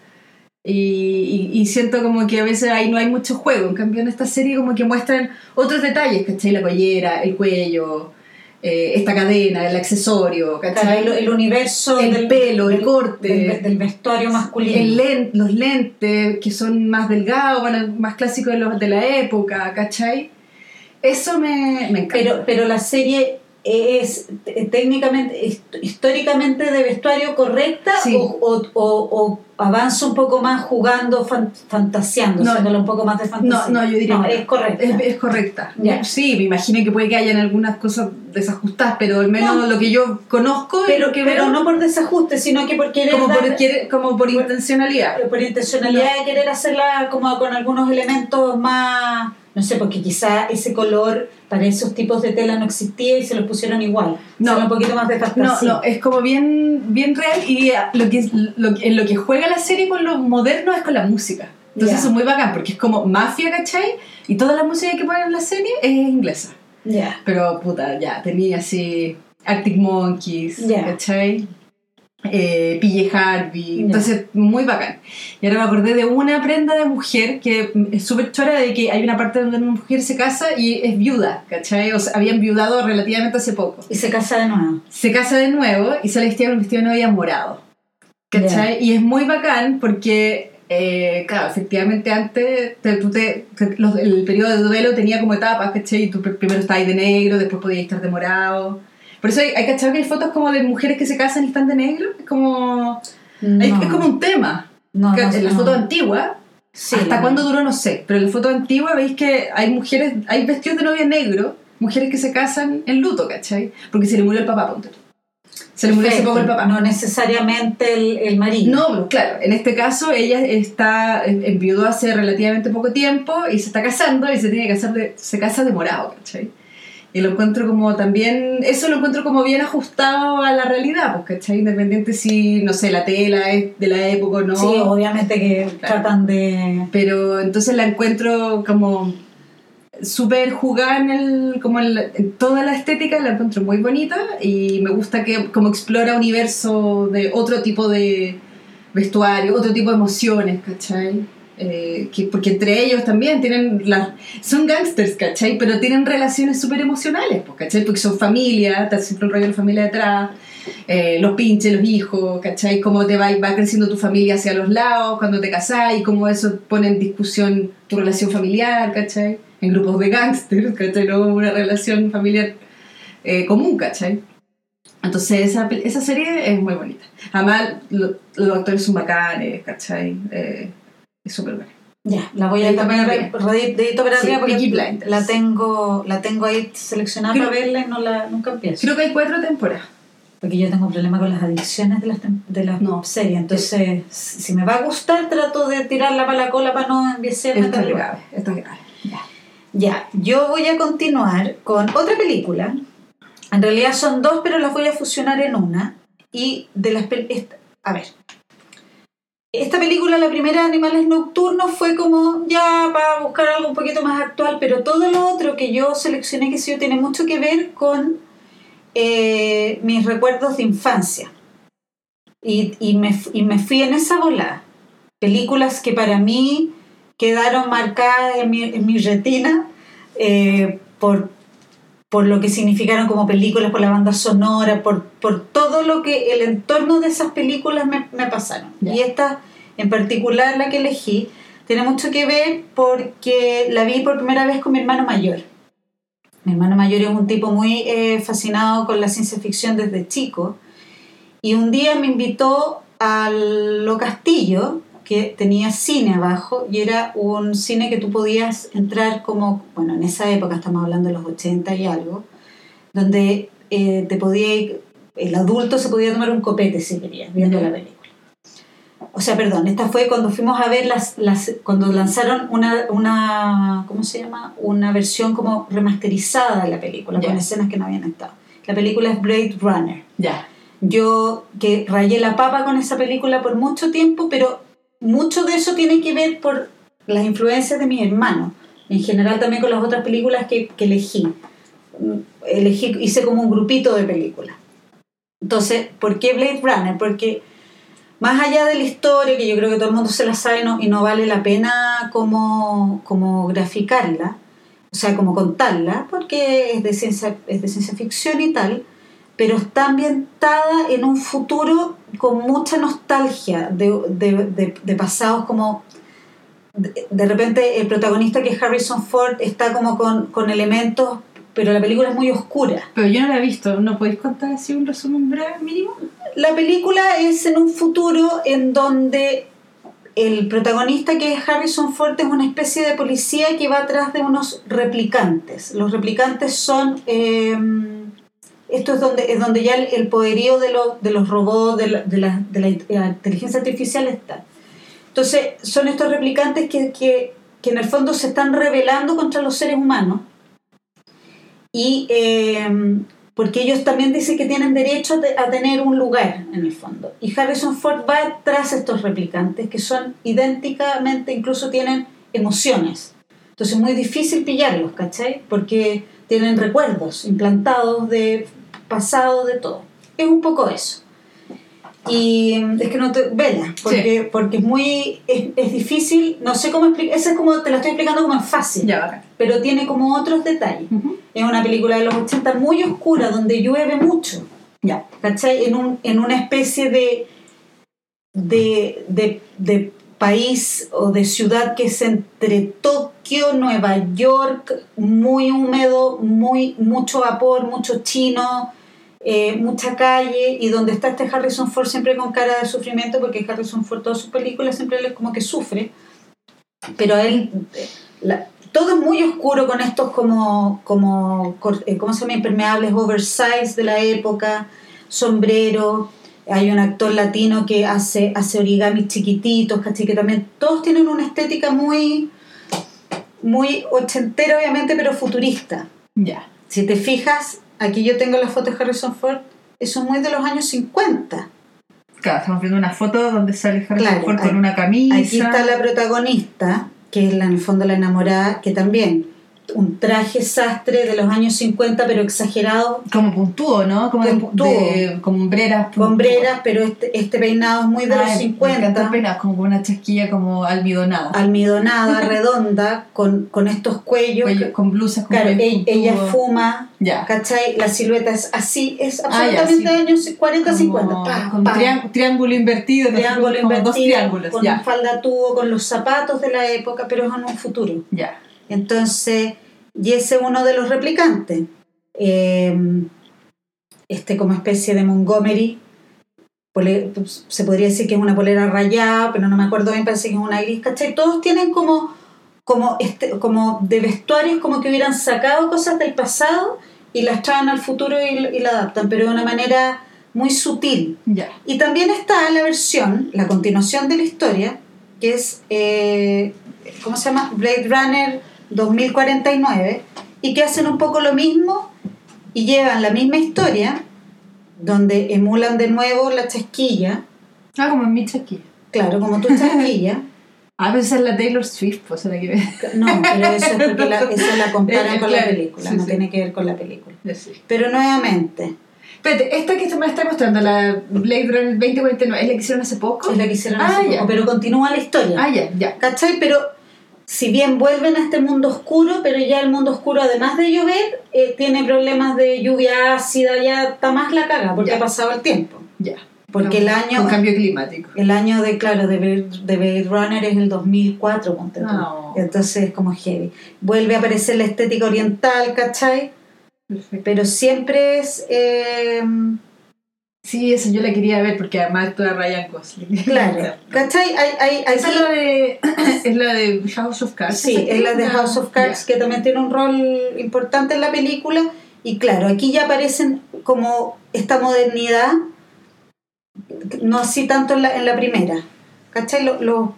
Y, y- y siento como que a veces ahí no hay mucho juego. En cambio, en esta serie, como que muestran otros detalles, ¿cachai? La collera, el cuello, eh, esta cadena, el accesorio,
Claro,
¿cachai?
el, el universo
El pelo, el corte.
del, del vestuario masculino.
El len- los lentes, que son más delgados, bueno, más clásicos de, los, de la época, ¿cachai? Eso me, me encanta.
pero, pero la serie es técnicamente, hist- históricamente de vestuario correcta
Sí.
o, o- o- o avanza un poco más jugando, fan- fantaseando,
No.
un poco más de fantasía.
No, no, yo diría
No, es correcta.
Es, es correcta. Sí, me imagino que puede que hayan algunas cosas desajustadas, pero al menos
No.
lo que yo conozco
pero,
lo que
pero
veo,
no por desajuste, sino que por querer
como,
dar-
por, quiere- como por intencionalidad.
por intencionalidad de querer hacerla como con algunos elementos más, no sé, porque quizá ese color para esos tipos de tela no existía y se los pusieron igual.
No.
Un poquito más de
No,
fantasía.
no, es como bien, bien real y eh, lo que, lo, en lo que juega la serie con lo moderno es con la música. Entonces es muy bacán porque es como mafia, ¿cachai? Y toda la música que ponen en la serie es inglesa.
Ya.
Pero puta, ya, tenía así Arctic Monkeys,
Ya.
¿cachai? Eh, PJ Harvey,
Ya.
entonces muy bacán. Y ahora me acordé de una prenda de mujer que es súper chora de que hay una parte donde una mujer se casa y es viuda, ¿cachai? O sea, habían viudado relativamente hace poco.
Y se casa de nuevo.
Se casa de nuevo y sale vestida con un vestido de novia morado, ¿cachai? Y es muy bacán porque, eh, claro, efectivamente antes te- tú te- te- los- el periodo de duelo tenía como etapas, ¿cachai? Y tú pr- primero estabas de negro, después podías estar de morado. Por eso hay, hay ¿cachai? que hay fotos como de mujeres que se casan y están de negro. Es como,
No.
es, es como un tema.
No,
Que
no,
en la foto antigua,
Sí,
hasta cuándo duró no sé, pero en la foto antigua veis que hay mujeres, hay vestidos de novia negro, mujeres que se casan en luto, ¿cachai? Porque se le murió el papá, ponte. Se le murió hace poco el papá.
No necesariamente el, el marido.
No, pero claro, en este caso ella está enviudó hace relativamente poco tiempo y se está casando y se tiene que casar de, se casa de morado, ¿cachai? Y lo encuentro como también, eso lo encuentro como bien ajustado a la realidad, porque está independiente si, no sé, la tela es de la época o no.
Sí, obviamente que tratan de...
Pero entonces la encuentro como súper jugada en, el, como en, toda la estética, la encuentro muy bonita y me gusta que como explora universo de otro tipo de vestuario, otro tipo de emociones, ¿cachai? Eh, que, porque entre ellos también tienen son gangsters, ¿cachai? Pero tienen relaciones súper emocionales, pues, ¿cachai? Porque son familia, está siempre un rollo de familia detrás, eh, los pinches, los hijos, ¿cachai? Cómo te va, va creciendo tu familia hacia los lados cuando te casás y cómo eso pone en discusión tu relación familiar, ¿cachai? En grupos de gangsters, ¿cachai? No una relación familiar eh, común, ¿cachai? Entonces esa, esa serie es muy bonita. Además, los actores son bacanes, ¿cachai? Es súper buena.
Ya, la voy a ver dedito para arriba porque la tengo, la tengo ahí seleccionada para verla y no la, nunca empiezo.
Creo que hay cuatro temporadas.
Porque yo tengo problema con las adicciones de las, de las no, series. Entonces, si me va a gustar, trato de tirarla para la cola para no empezar
Esto es grave, esto es grave.
Ya. ya, yo voy a continuar con otra película. En realidad son dos, pero las voy a fusionar en una. Y de las... A ver, esta película, la primera, Animales Nocturnos, fue como ya para buscar algo un poquito más actual, pero todo lo otro que yo seleccioné, que sí, tiene mucho que ver con eh, mis recuerdos de infancia. Y, me, fui en esa bola. Películas que para mí quedaron marcadas en mi, en mi retina eh, por, por lo que significaron como películas, por la banda sonora, por, por todo lo que el entorno de esas películas me, me pasaron. Y esta en particular, la que elegí, tiene mucho que ver porque la vi por primera vez con mi hermano mayor. Mi hermano mayor es un tipo muy eh, fascinado con la ciencia ficción desde chico y un día me invitó al Lo Castillo, que tenía cine abajo y era un cine que tú podías entrar como, bueno, en esa época estamos hablando de los 80 y algo, donde eh, te podía, el adulto se podía tomar un copete si quería, viendo la película. O sea, perdón, esta fue cuando fuimos a ver las, las cuando lanzaron una, una, ¿cómo se llama? Una versión como remasterizada de la película, con escenas que no habían estado. La película es Blade Runner.
Ya.
Yo que rayé la papa con esa película por mucho tiempo, pero mucho de eso tiene que ver por las influencias de mis hermanos, en general también con las otras películas que, elegí. elegí. Hice como un grupito de películas. Entonces, ¿por qué Blade Runner? Porque más allá de la historia, que yo creo que todo el mundo se la sabe y no vale la pena como, como graficarla, o sea, como contarla, porque es de, ciencia, es de ciencia ficción y tal, pero está ambientada en un futuro con mucha nostalgia de, pasados como... De, repente el protagonista que es Harrison Ford está como con, con, elementos, pero la película es muy oscura.
Pero yo no la he visto, ¿no podéis contar así un resumen breve mínimo?
La película es en un futuro en donde el protagonista que es Harrison Ford es una especie de policía que va atrás de unos replicantes. Los replicantes son... Eh, esto es donde, es donde ya el, poderío de, de los robots, de la, de, la, inteligencia artificial está. Entonces, son estos replicantes que, que, que, en el fondo se están rebelando contra los seres humanos. Y eh, porque ellos también dicen que tienen derecho a tener un lugar en el fondo. Y Harrison Ford va tras estos replicantes que son idénticamente, incluso tienen emociones. Entonces es muy difícil pillarlos, ¿cachai? Porque tienen recuerdos implantados de pasado de todo. Es un poco eso. Y es que no te vela, porque, porque es muy es, difícil, no sé cómo explicar, esa es como te la estoy explicando como es fácil,
ya,
pero tiene como otros detalles. Es una película de los 80 muy oscura, donde llueve mucho,
ya.
¿cachai? En, un, en una especie de, de, de, de país o de ciudad que es entre Tokio, Nueva York, muy húmedo, muy, mucho vapor, mucho chino, eh, mucha calle y donde está este Harrison Ford siempre con cara de sufrimiento porque Harrison Ford todas sus películas siempre es como que sufre pero él eh, todo es muy oscuro con estos como como eh, ¿cómo se llama? impermeables oversize de la época sombrero hay un actor latino que hace hace origamis chiquititos ¿cachai? que también todos tienen una estética muy muy ochentera obviamente pero futurista
ya
si te fijas, aquí yo tengo la foto de Harrison Ford, eso es muy de los años 50.
Claro, estamos viendo una foto donde sale Harrison
Claro,
Ford con una camisa.
Aquí está la protagonista, que es la, en el fondo la enamorada, que también un traje sastre de los años 50, pero exagerado,
Como puntúo, ¿no? Como de,
Puntúo.
de- con hombreras.
con hombreras, pero este, este peinado es muy de los
Ay, encanta
50.
el peinado, como con una chasquilla como almidonada.
almidonada, redonda, con, con estos cuellos.
Cuello- con blusas con
claro,
cuello
e- ella
puntudo.
fuma,
Ya.
¿cachai? La silueta es así, es
Ah,
absolutamente
sí.
años 40,
Como
50. Pa,
con
pa.
trián- triángulo invertido,
triángulo
como dos
invertido,
triángulos.
con
Ya.
falda tubo, con los zapatos de la época, pero es en un futuro.
Ya.
Entonces, y ese es uno de los replicantes. Eh, este como especie de Montgomery. pole- se podría decir que es una polera rayada, pero no me acuerdo bien, parece que es una gris, ¿cachai? Todos tienen como, como, este, como de vestuarios como que hubieran sacado cosas del pasado y las traen al futuro y, y la adaptan, pero de una manera muy sutil.
Ya.
Y también está la versión, la continuación de la historia, que es, eh, ¿cómo se llama? Blade Runner 2049, y que hacen un poco lo mismo y llevan la misma historia, donde emulan de nuevo la chasquilla,
Ah, como en mi chasquilla.
claro, como tu chasquilla.
Ah, esa es la Taylor Swift, pues la que ve.
No, pero eso es porque la, eso la comparan
Eh,
con la película,
sí,
no
sí.
tiene que ver con la película.
Sí.
Pero nuevamente,
Espérate, esta que me está mostrando, la Blade Runner 2049, ¿es la que hicieron hace poco?
es la que hicieron
Ah,
hace
ya.
poco, pero continúa la historia.
Ah, ya, ya.
¿Cachai? Pero si bien vuelven a este mundo oscuro, pero ya el mundo oscuro, además de llover, eh, tiene problemas de lluvia ácida, ya está más la caga, porque
Ya.
ha pasado el tiempo.
Ya.
Porque el año,
Con cambio climático.
el año de, claro, de Blade, de Blade Runner es el 2004, ponte.
No.
Entonces es como heavy. Vuelve a aparecer la estética oriental, ¿cachai?
Perfecto.
Pero siempre es... eh,
Sí, esa yo la quería ver porque además actúa Ryan Gosling.
claro, ¿cachai? Hay, hay, hay
Esa es la de, es la de House of Cards.
Sí,
¿esa
es la de House of Cards, que también tiene un rol importante en la película. Y claro, aquí ya aparecen como esta modernidad, no así tanto en la, en la primera. ¿Cachai? Lo, lo-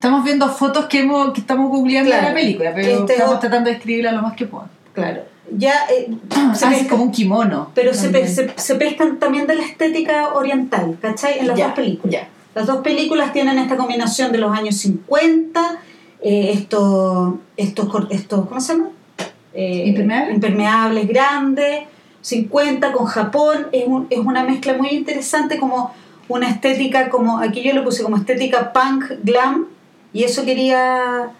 Estamos viendo fotos que, hemos, que estamos googleando
Claro.
de la película, pero
Este
estamos
es-
tratando de escribirla lo más que podamos.
claro, ya eh, se
Ah, es
pesca-
como un kimono.
pero se, pe- se, se pescan también de la estética oriental, ¿cachai? En las
Ya,
dos películas.
Ya.
Las dos películas tienen esta combinación de los años 50, eh, estos, estos, estos, ¿cómo se llama? Eh,
¿Impermeables?
Impermeables grandes, 50 con Japón, es, un- es una mezcla muy interesante, como una estética, como aquí yo le puse como estética punk glam, y eso quería...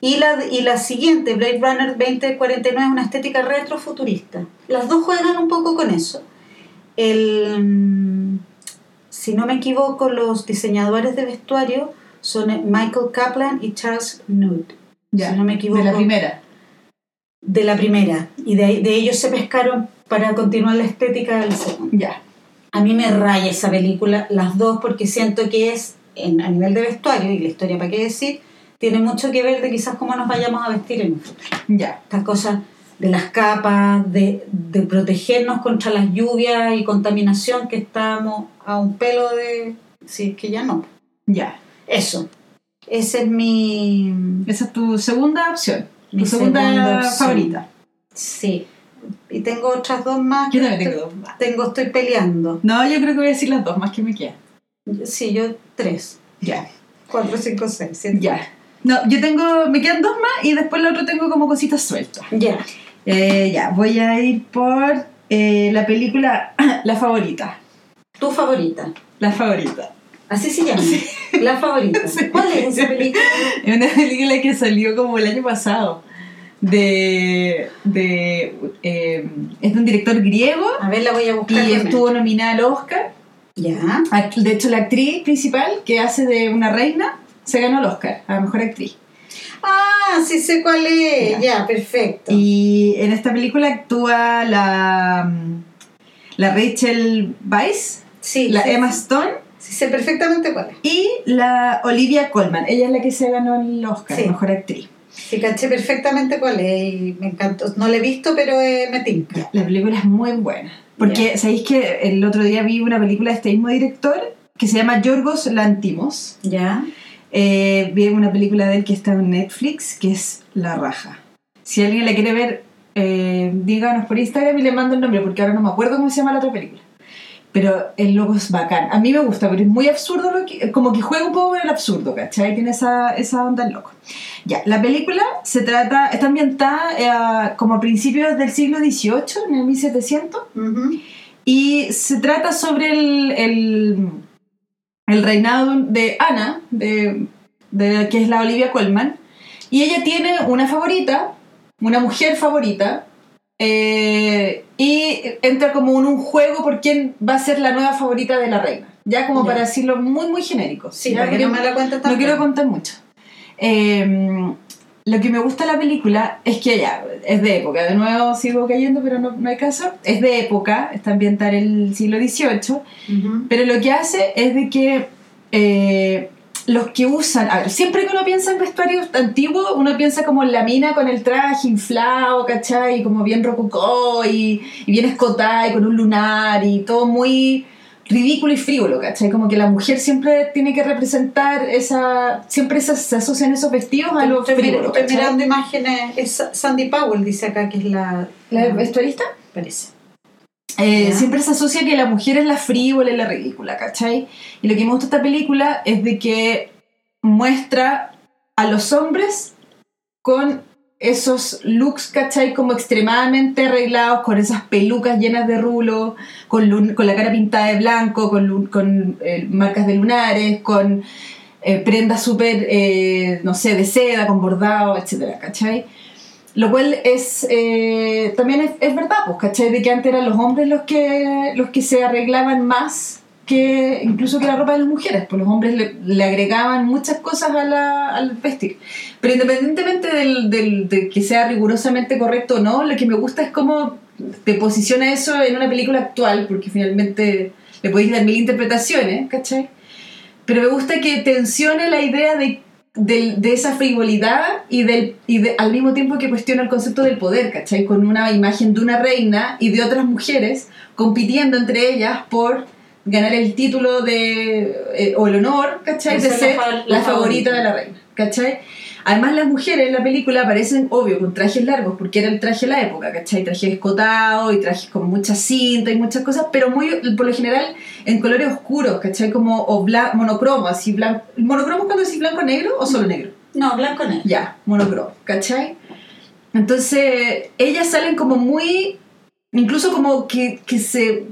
Y la, y la siguiente, Blade Runner 2049, es una estética retrofuturista. Las dos juegan un poco con eso. El, mm, si no me equivoco, los diseñadores de vestuario son Michael Kaplan y Charles Nude.
Ya.
Si no me equivoco.
De la primera.
De la primera. Y de, de ellos se pescaron para continuar la estética del segundo.
Ya.
A mí me raya esa película, las dos, porque siento que es, en, a nivel de vestuario, y la historia, ¿para qué decir? Tiene mucho que ver de quizás cómo nos vayamos a vestir en un futuro.
Ya.
Estas cosas de las capas, de, de protegernos contra las lluvias y contaminación que estamos a un pelo de... Si es que ya no.
Ya.
Eso. Ese es mi...
Esa es tu segunda opción. Tu
Mi
segunda,
segunda opción.
favorita.
Sí. Y tengo otras dos más.
Yo también tengo dos más.
tengo- estoy peleando.
No, yo creo que voy a decir las dos más que me quedan.
Sí, yo tres.
Ya.
Cuatro, cinco, seis. siete.
Ya. No, yo tengo, me quedan dos más y después lo otro tengo como cositas sueltas.
Ya.
Eh, ya, voy a ir por eh, la película La Favorita.
Tu favorita.
La Favorita.
Así se llama. La favorita. ¿Cuál es esa película?
Es una película que salió como el año pasado. De. de eh, es de un director griego
A ver, la voy a buscar.
y estuvo nominada al Oscar.
Ya.
De hecho, la actriz principal que hace de una reina se ganó el Oscar a la mejor actriz.
Ah, sí sé cuál es.
Ya.
Ya, perfecto.
Y en esta película actúa la, la Rachel Weisz,
sí,
la
sí,
Emma Stone
sí sé perfectamente cuál es.
y la Olivia Colman. Ella es la que se ganó el Oscar,
Sí.
mejor actriz.
Sí, caché perfectamente cuál es y me encantó. No la he visto, pero eh, me tinca.
La película es muy buena. Porque, ¿sabéis que el otro día vi una película de este mismo director que se llama Yorgos Lantimos?
Ya.
Eh, vi una película de él que está en Netflix, que es La Raja. Si alguien la quiere ver, eh, díganos por Instagram y le mando el nombre, porque ahora no me acuerdo cómo se llama la otra película. Pero el loco es bacán. A mí me gusta, pero es muy absurdo, lo que, como que juega un poco con el absurdo, ¿cachai? Tiene esa, esa onda el loco. Ya, la película se trata, está ambientada eh, como a principios del siglo XVIII, en el 1700, y se trata sobre el, el, el reinado de Ana, de, de, que es la Olivia Colman, y ella tiene una favorita, una mujer favorita, eh, y entra como en un juego por quién va a ser la nueva favorita de la reina. Ya como para decirlo muy, muy genérico.
Sí, para que no me cuentes
No quiero contar mucho. Eh, lo que me gusta de la película es que ya, es de época, de nuevo sigo cayendo, pero no, no hay caso, es de época, está ambientada en el siglo XVIII, pero lo que hace es de que eh, los que usan, a ver, siempre que uno piensa en vestuario antiguo, uno piensa como en la mina con el traje inflado, ¿cachai? Como bien rococó y, y bien escotada y con un lunar y todo muy ridículo y frívolo, ¿cachai? Como que la mujer siempre tiene que representar esa. Siempre se, se asocian esos vestidos a lo frívolo.
Estoy mirando imágenes. Es Sandy Powell, dice acá que es la.
¿La vestuarista?
Parece.
Eh, siempre se asocia que la mujer es la frívola y la ridícula, ¿cachai? Y lo que me gusta de esta película es de que muestra a los hombres con esos looks, ¿cachai? Como extremadamente arreglados, con esas pelucas llenas de rulo, con, con la cara pintada de blanco, con, con eh, marcas de lunares, con eh, prendas súper, eh, no sé, de seda, con bordado, etcétera, ¿cachai? Lo cual es, también es, es, verdad, pues, ¿cachai? De que antes eran los hombres los que, los que se arreglaban más que incluso que la ropa de las mujeres, pues los hombres le, agregaban muchas cosas a la, al vestir. Pero independientemente del, del, de que sea rigurosamente correcto o no, lo que me gusta es cómo te posiciona eso en una película actual, porque finalmente le podéis dar mil interpretaciones, ¿cachai? Pero me gusta que tensione la idea de, de, de esa frivolidad y, del, y de, al mismo tiempo que cuestiona el concepto del poder, ¿cachai? Con una imagen de una reina y de otras mujeres compitiendo entre ellas por ganar el título de, eh, o el honor, ¿cachai? De ser la, favorita de la reina, ¿cachai? Además las mujeres en la película aparecen, obvio, con trajes largos, porque era el traje de la época, ¿cachai? Trajes escotados y trajes con mucha cinta y muchas cosas, pero muy, por lo general, en colores oscuros, ¿cachai? Como o monocromo, así blanco. ¿Monocromo cuando decís blanco-negro o solo negro?
No, blanco-negro.
Ya, monocromo, ¿cachai? Entonces, ellas salen como muy, incluso como que, que se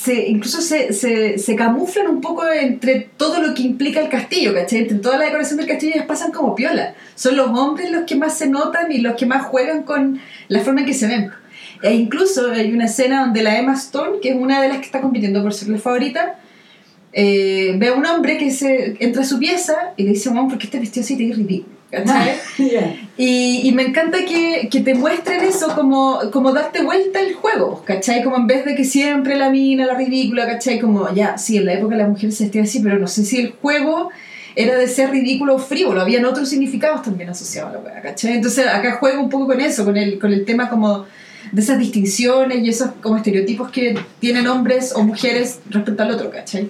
se, incluso se, se, se, camuflan un poco entre todo lo que implica el castillo, ¿cachai? Entre toda la decoración del castillo ellas pasan como piola. Son los hombres los que más se notan y los que más juegan con la forma en que se ven. E incluso hay una escena donde la Emma Stone, que es una de las que está compitiendo por ser la favorita, eh, ve a un hombre que se entra a su pieza y le dice, mamá, ¿por qué este vestido así te ridículo? ¿Cachai? y, y, me encanta que, que, te muestren eso como, como darte vuelta el juego, ¿cachai? Como en vez de que siempre la mina, la ridícula, ¿cachai? Como, ya, sí, en la época la mujer se vestía así, pero no sé si el juego era de ser ridículo o frívolo, habían otros significados también asociados a la wea, ¿cachai? Entonces acá juego un poco con eso, con el, con el tema como de esas distinciones y esos como estereotipos que tienen hombres o mujeres respecto al otro, ¿cachai?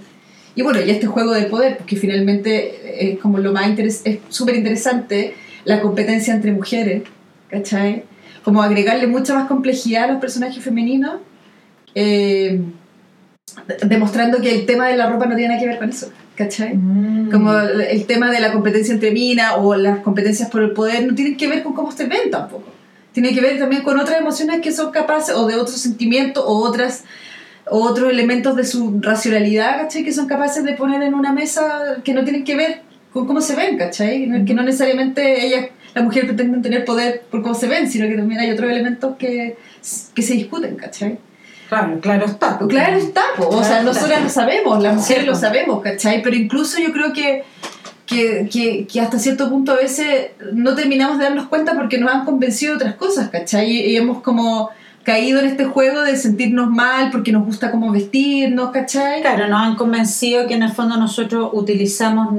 Y bueno, y este juego de poder, porque finalmente es como lo más es súper interesante la competencia entre mujeres, ¿cachai? Como agregarle mucha más complejidad a los personajes femeninos, eh, demostrando que el tema de la ropa no tiene nada que ver con eso, ¿cachai? Mm. Como el tema de la competencia entre minas o las competencias por el poder no tienen que ver con cómo se ven tampoco. Tiene que ver también con otras emociones que son capaces, o de otros sentimientos, o otras otros elementos de su racionalidad, ¿cachai? Que son capaces de poner en una mesa que no tienen que ver con cómo se ven, ¿cachai? Que no necesariamente ellas, las mujeres pretenden tener poder por cómo se ven, sino que también hay otros elementos que, que se discuten, ¿cachai?
Claro, claro está.
Claro está, o sea, nosotras lo sabemos, las mujeres lo sabemos, ¿cachai? Pero incluso yo creo que, que, que, que, hasta cierto punto a veces no terminamos de darnos cuenta porque nos han convencido de otras cosas, ¿cachai? Y hemos como caído en este juego de sentirnos mal porque nos gusta cómo vestirnos, ¿cachai?
Claro, nos han convencido que en el fondo nosotros utilizamos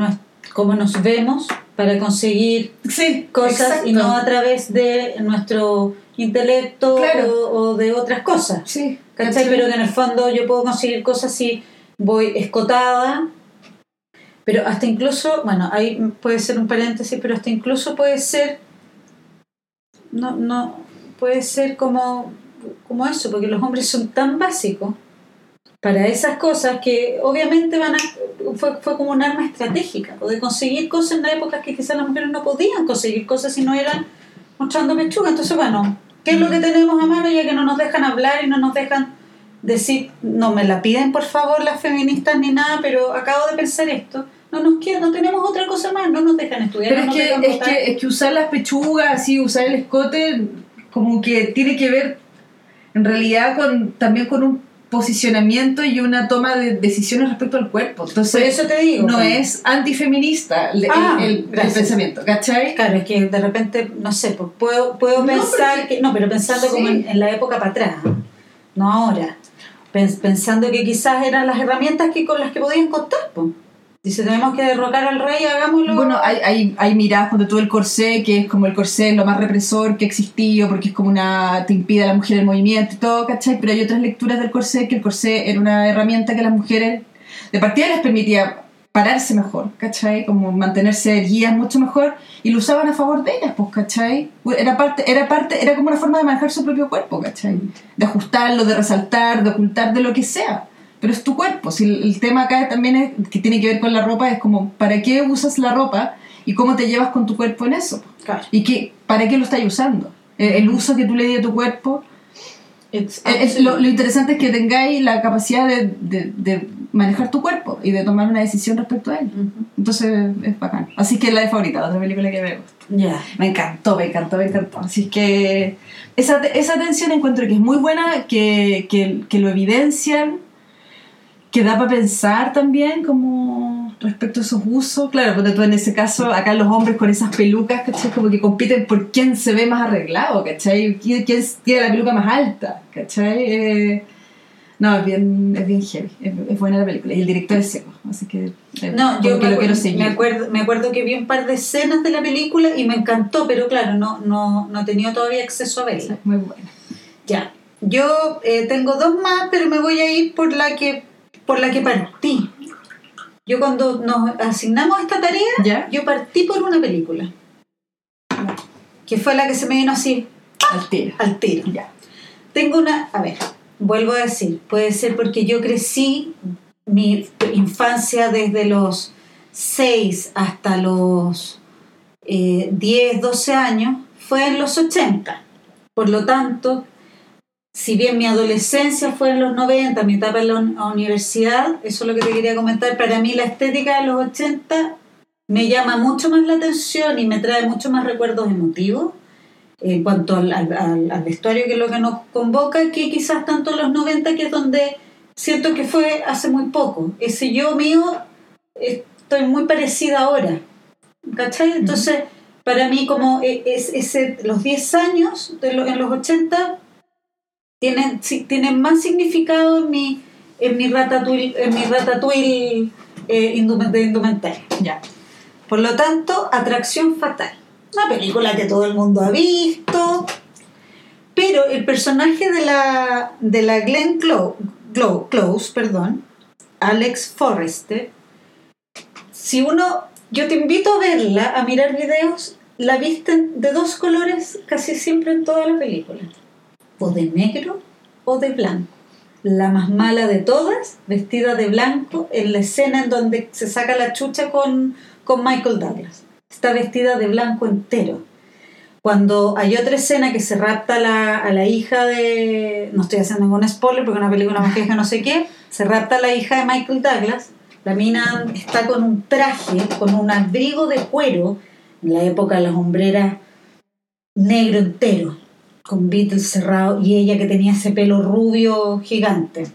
cómo nos vemos para conseguir cosas y no a través de nuestro intelecto o, de otras cosas.
Sí,
¿cachai? Pero que en el fondo yo puedo conseguir cosas si voy escotada, pero hasta incluso, bueno, ahí puede ser un paréntesis, pero hasta incluso puede ser, no, no, puede ser como, como eso, porque los hombres son tan básicos para esas cosas que obviamente van a, fue, fue como un arma estratégica, o de conseguir cosas en la época que quizás las mujeres no podían conseguir cosas si no eran mostrando pechuga. Entonces, bueno, ¿qué es lo que tenemos a mano ya que no nos dejan hablar y no nos dejan decir, no me la piden por favor las feministas ni nada, pero acabo de pensar esto? No nos quieren, no tenemos otra cosa más, no nos dejan estudiar.
Pero
no
es, que, es, que, es que usar las pechugas, así, usar el escote, como que tiene que ver en realidad con también con un posicionamiento y una toma de decisiones respecto al cuerpo. Entonces,
Por eso te digo.
no
pues.
es antifeminista el, el-
Ah,
el- el
gracias.
pensamiento, ¿cachai?
Claro, es que de repente, no sé, pues, puedo, puedo
No,
pensar
porque-
que. No, pero pensando como en, en la época para atrás, no ahora. Pens- pensando que quizás eran las herramientas que con las que podían contar, pues. Dice, tenemos que derrocar al rey, hagámoslo.
Bueno, hay, hay, hay miradas cuando tú el corsé, que es como el corsé lo más represor que ha existido, porque es como una. te impide a la mujer el movimiento y todo, ¿cachai? Pero hay otras lecturas del corsé que el corsé era una herramienta que las mujeres de partida les permitía pararse mejor, ¿cachai? Como mantenerse erguidas mucho mejor y lo usaban a favor de ellas, pues, ¿cachai? Era parte, era parte, era como una forma de manejar su propio cuerpo, ¿cachai? De ajustarlo, de resaltar, de ocultar, de lo que sea. Pero es tu cuerpo. Si el, el tema acá también es, que tiene que ver con la ropa, es como, ¿para qué usas la ropa y cómo te llevas con tu cuerpo en eso?
Claro.
¿Y qué, para qué lo estás usando? El, el uso que tú le di a tu cuerpo. Es- es lo, lo interesante es que tengáis la capacidad de, de- de manejar tu cuerpo y de tomar una decisión respecto a él.
Ujú.
Entonces es bacán. Así que es la de favorita, otra película que me gusta.
Ya.
Me encantó, me encantó, me encantó. Así que esa, esa tensión encuentro que es muy buena, que, que, que lo evidencian, que da para pensar también como respecto a esos usos. Claro, porque tú en ese caso, acá los hombres con esas pelucas, ¿cachai? Como que compiten por quién se ve más arreglado, ¿cachai? ¿Quién, quién tiene la peluca más alta, ¿cachai? Eh, no, es bien, es bien heavy, es, es buena la película. Y el director es seco, así que, eh,
No, yo
que
me,
lo quiero
acuerdo,
seguir.
me, acuerdo, me acuerdo que vi un par de escenas de la película y me encantó, pero claro, no, no, no he tenido todavía acceso a verla.
Muy buena.
Ya. Yo eh, tengo dos más, pero me voy a ir por la que por la que partí. Yo cuando nos asignamos esta tarea,
¿Ya?
yo partí por una película. Que fue la que se me vino así
Al tiro.
al tiro.
Ya.
Tengo una, a ver, vuelvo a decir, puede ser porque yo crecí mi infancia desde los 6 hasta los eh, 10, 12 años, fue en los 80. Por lo tanto, si bien mi adolescencia fue en los 90, mi etapa en la un- universidad, eso es lo que te quería comentar, para mí la estética de los 80 me llama mucho más la atención y me trae mucho más recuerdos emotivos en cuanto al, al- al- vestuario que es lo que nos convoca, que quizás tanto en los 90, que es donde siento que fue hace muy poco. Ese yo mío estoy muy parecida ahora. ¿Cachai? Entonces, para mí, como e- es, ese, los 10 años de lo- en los 80 tienen, tienen más significado en mi, en mi ratatouille, en mi ratatouille eh, de indumentaria.
Ya.
Por lo tanto, Atracción Fatal. Una película que todo el mundo ha visto. Pero el personaje de la, de la Glenn Clo- Glo- Close, perdón, Alex Forrester, si uno, yo te invito a verla, a mirar videos, la visten de dos colores casi siempre en toda la película. O de negro o de blanco. La más mala de todas, vestida de blanco, en la escena en donde se saca la chucha con, con Michael Douglas. Está vestida de blanco entero. Cuando hay otra escena que se rapta la, a la hija de. No estoy haciendo ningún spoiler porque una película más vieja, no sé qué. Se rapta a la hija de Michael Douglas. La mina está con un traje, con un abrigo de cuero, en la época las hombreras negro entero, con Beatles cerrado, y ella que tenía ese pelo rubio gigante.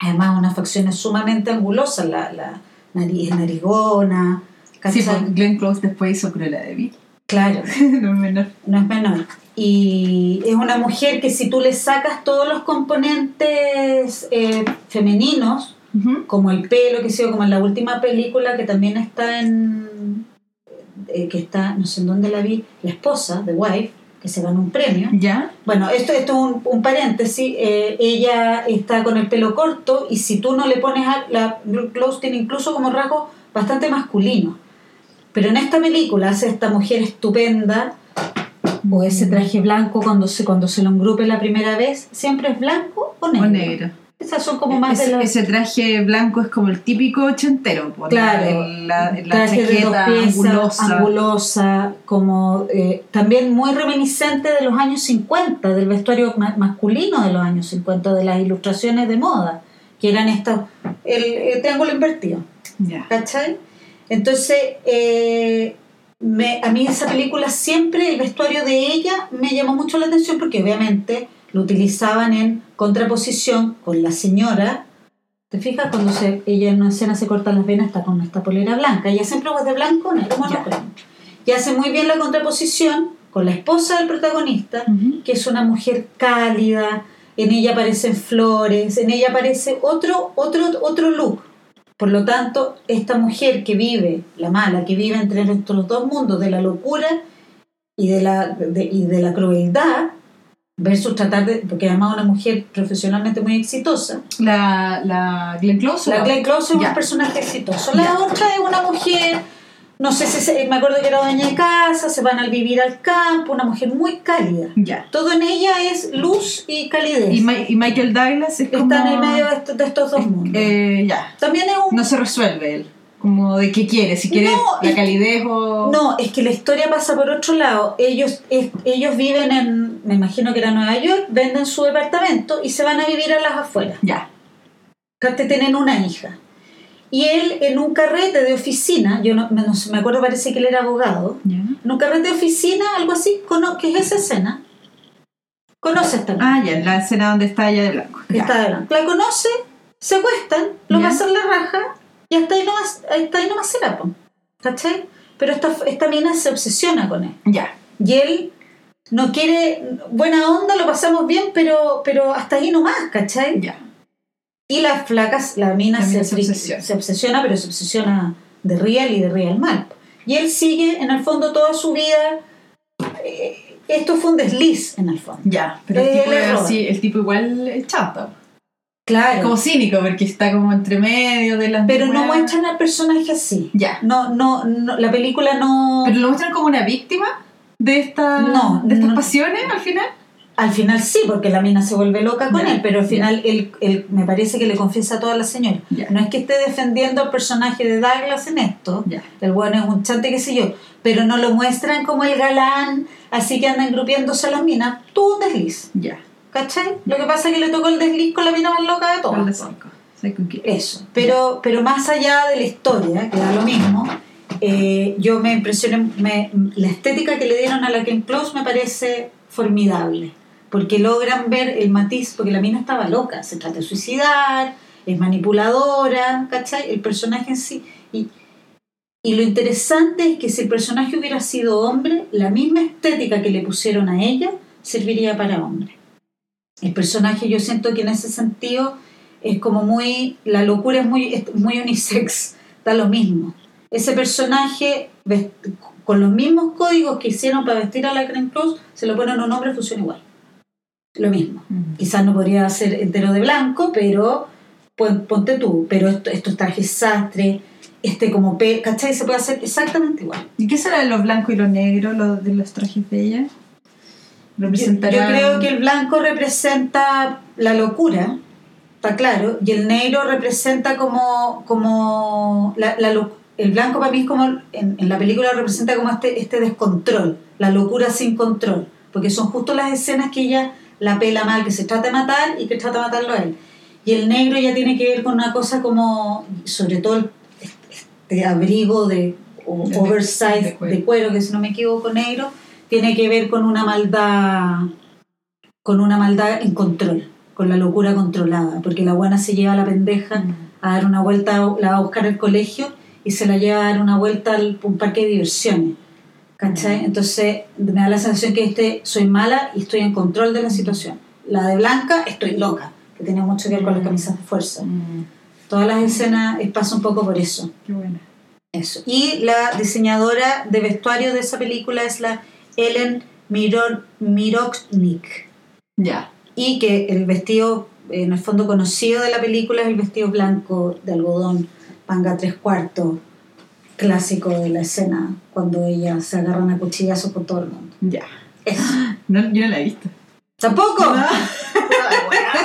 Además, unas facciones sumamente angulosas, la, la nariz narigona.
Sí, pues Glenn Close después hizo Cruella de Vil.
Claro,
no es menor.
no es menor. Y es una mujer que si tú le sacas todos los componentes eh, femeninos, como el pelo, que sé como en la última película que también está en. eh, que está, no sé en dónde la vi, la esposa de Wife, que se ganó un premio.
¿Ya?
Bueno, esto, esto es un, un paréntesis. eh, ella está con el pelo corto y si tú no le pones a la Close tiene incluso como rasgo bastante masculino. Pero en esta película hace esta mujer estupenda o ese traje blanco cuando se, cuando se lo engrupe la primera vez, siempre es blanco o negro.
O negro.
Esas son como más
ese,
de
ese traje blanco es como el típico ochentero. pues,
Claro,
la, la
traje de dos
chaqueta
piezas,
angulosa.
angulosa, como eh, también muy reminiscente de los años 50, del vestuario ma- masculino de los años 50, de las ilustraciones de moda, que eran estos, el, el triángulo invertido.
Ya.
¿Cachai? Entonces, eh, me- a mí esa película siempre, el vestuario de ella me llamó mucho la atención porque obviamente lo utilizaban en contraposición con la señora. ¿Te fijas? Cuando se, ella en una escena se corta las venas está con esta polera blanca. Ella siempre va de blanco, negro, monocromo. Y hace muy bien la contraposición con la esposa del protagonista,
Ujú.
que es una mujer cálida, en ella aparecen flores, en ella aparece otro, otro, otro look. Por lo tanto, esta mujer que vive, la mala, que vive entre nuestros dos mundos de la locura y de la, de- y de la crueldad, versus tratar de, porque además una mujer profesionalmente muy exitosa.
La, la Glenn Close.
La. Glenn Close es
Ya.
un personaje exitoso. La otra es una mujer, no sé si se- me acuerdo que era dueña de casa, se van a vivir al campo, una mujer muy cálida.
Ya.
Todo en ella es luz y calidez.
Y, Ma- y Michael Douglas es como...
Está en el medio de, estos- de estos dos mundos.
Eh, ya.
También es un...
No se resuelve él. Como de qué quiere, si quiere
No,
la calidez o...
No, es que la historia pasa por otro lado. Ellos, es- ellos viven en, me imagino que era Nueva York, venden su departamento y se van a vivir a las afueras.
Ya.
Que tienen una hija. Y él en un carrete de oficina, yo no, no me acuerdo, parece que él era abogado,
ya.
en un carrete de oficina, algo así, que es esa escena. Conoce esta.
Ah, ya, la escena donde está ella de blanco. Ya.
está adelante. La conoce, se acuestan, lo pasan la raja y hasta ahí nomás, hasta ahí nomás po. ¿cachai? Pero esta, esta mina se obsesiona con él.
Ya.
Y él no quiere, buena onda, lo pasamos bien, pero, pero hasta ahí nomás, ¿cachai?
Ya.
Y las flacas, la mina se,
se obsesiona.
se obsesiona, pero se obsesiona de real y de real mal. Y él sigue, en el fondo, toda su vida. eh, esto fue un desliz, en el fondo.
Ya. Pero el tipo,
el
así, tipo igual chata.
Claro.
Es como cínico porque está como entre medio de las
pero no muestran al personaje así.
Ya.
No, no, no, la película no.
Pero lo muestran como una víctima de, esta,
No,
de estas
no.
pasiones al final.
Al final sí, porque la mina se vuelve loca con él, pero al final él, él me parece que le confiesa a toda la señora.
Ya.
No es que esté defendiendo al personaje de Douglas en esto,
Ya.
el bueno es un chante, qué sé yo, pero no lo muestran como el galán, así que andan grupiéndose a las minas. Tuvo un desliz,
Ya.
¿Cachai? Lo que pasa es que le tocó el desliz con la mina más loca de todas. Eso, pero, pero más allá de la historia, que da lo mismo, eh, yo me impresioné, me- la estética que le dieron a la Ken Close me parece formidable, porque logran ver el matiz, porque la mina estaba loca, se trata de suicidar, es manipuladora, ¿cachai? El personaje en sí. Y, y lo interesante es que si el personaje hubiera sido hombre, la misma estética que le pusieron a ella serviría para hombre. El personaje yo siento que en ese sentido es como muy, la locura es muy, es muy unisex, da lo mismo. Ese personaje con los mismos códigos que hicieron para vestir a la Creme Cruz, se lo ponen a un hombre, funciona igual. Lo mismo.
Mm.
Quizás no podría ser entero de blanco, pero pon- ponte tú, pero esto, estos trajes sastre, este como pe, ¿cachai? Se puede hacer exactamente igual.
¿Y qué será de los blancos y los negros, los de los trajes de ella?
Yo, yo
Representarán-
creo que el blanco representa la locura, está claro, y el negro representa como, como la, la el blanco para mí es como, en, en la película representa como este, este descontrol, la locura sin control, porque son justo las escenas que ella la pela mal, que se trata de matar y que trata de matarlo a él. Y el negro ya tiene que ver con una cosa como, sobre todo el- este abrigo de o oversize
de
de cuero, que si no me equivoco negro, tiene que ver con una maldad, con una maldad en control, con la locura controlada, porque la buena se lleva a la pendeja
Mm.
a dar una vuelta, la va a buscar al colegio y se la lleva a dar una vuelta al un parque de diversiones. ¿Cachai? Entonces me da la sensación que este soy mala y estoy en control de la situación. La de Blanca, estoy loca, que tiene mucho que ver con las camisas de fuerza.
Mm.
Todas las escenas eh, pasan un poco por eso.
Qué buena.
Eso. Y la diseñadora de vestuario de esa película es la Ellen Miror, Mirochnik.
Ya.
Y que el vestido, en el fondo conocido de la película, es el vestido blanco de algodón, panga tres cuartos, clásico de la escena, cuando ellas se agarran a cuchillazos con todo el mundo.
Ya.
Eso.
No, yo no la he visto.
¿Tampoco?
No.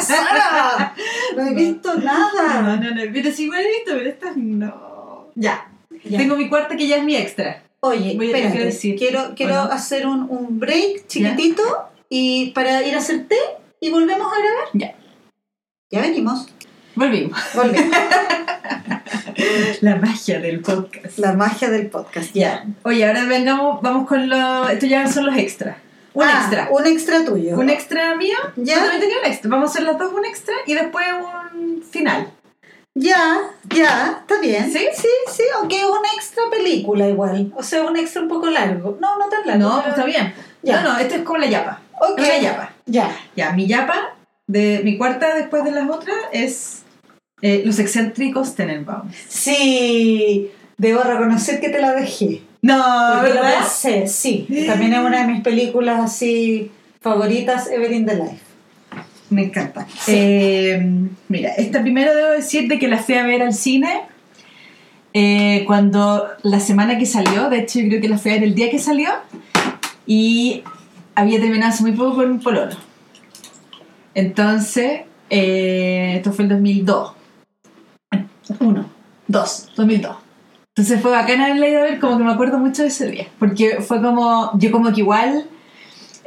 Sara. No he visto nada.
No, no, no. Pero sí, igual he visto, pero estas no. Ya.
Ya.
Tengo mi cuarta que ya es mi extra.
Oye,
Voy
espérate,
decir.
quiero, quiero
¿O no?
hacer un, un break chiquitito y para ir a hacer té y volvemos a grabar.
Ya.
Ya venimos.
Volvimos.
Volvemos.
La magia del podcast.
La magia del podcast.
Ya. Oye, ahora vengamos, vamos con los. Estos ya son los extras. Un
Ah,
extra.
Un extra tuyo.
Un extra mío.
Ya.
También tenía un extra. Vamos a hacer las dos un extra y después un final.
Ya, ya, está bien.
¿Sí?
Sí, sí, aunque es una extra película igual. O sea, un extra un poco largo. No, no tan largo.
No, pues
pero-
está bien.
Ya.
No, no, esto es como la yapa.
Ok.
Una yapa.
Ya.
Ya, mi yapa, de mi cuarta después de las otras, es eh, Los excéntricos Tenenbaum.
Sí, debo reconocer que te la dejé.
No,
Porque
¿verdad?
pensé, sí. También es una de mis películas así favoritas, Ever in the Life.
Me encanta.
Sí.
Eh, mira, esta primero debo decir de que la fui a ver al cine eh, cuando la semana que salió, de hecho yo creo que la fui a ver el día que salió y había terminado hace muy poco con un pololo. Entonces, eh, esto fue el 2002. Uno, dos, 2002. Entonces fue bacana haberla ido a ver, como que me acuerdo mucho de ese día, porque fue como, yo como que igual...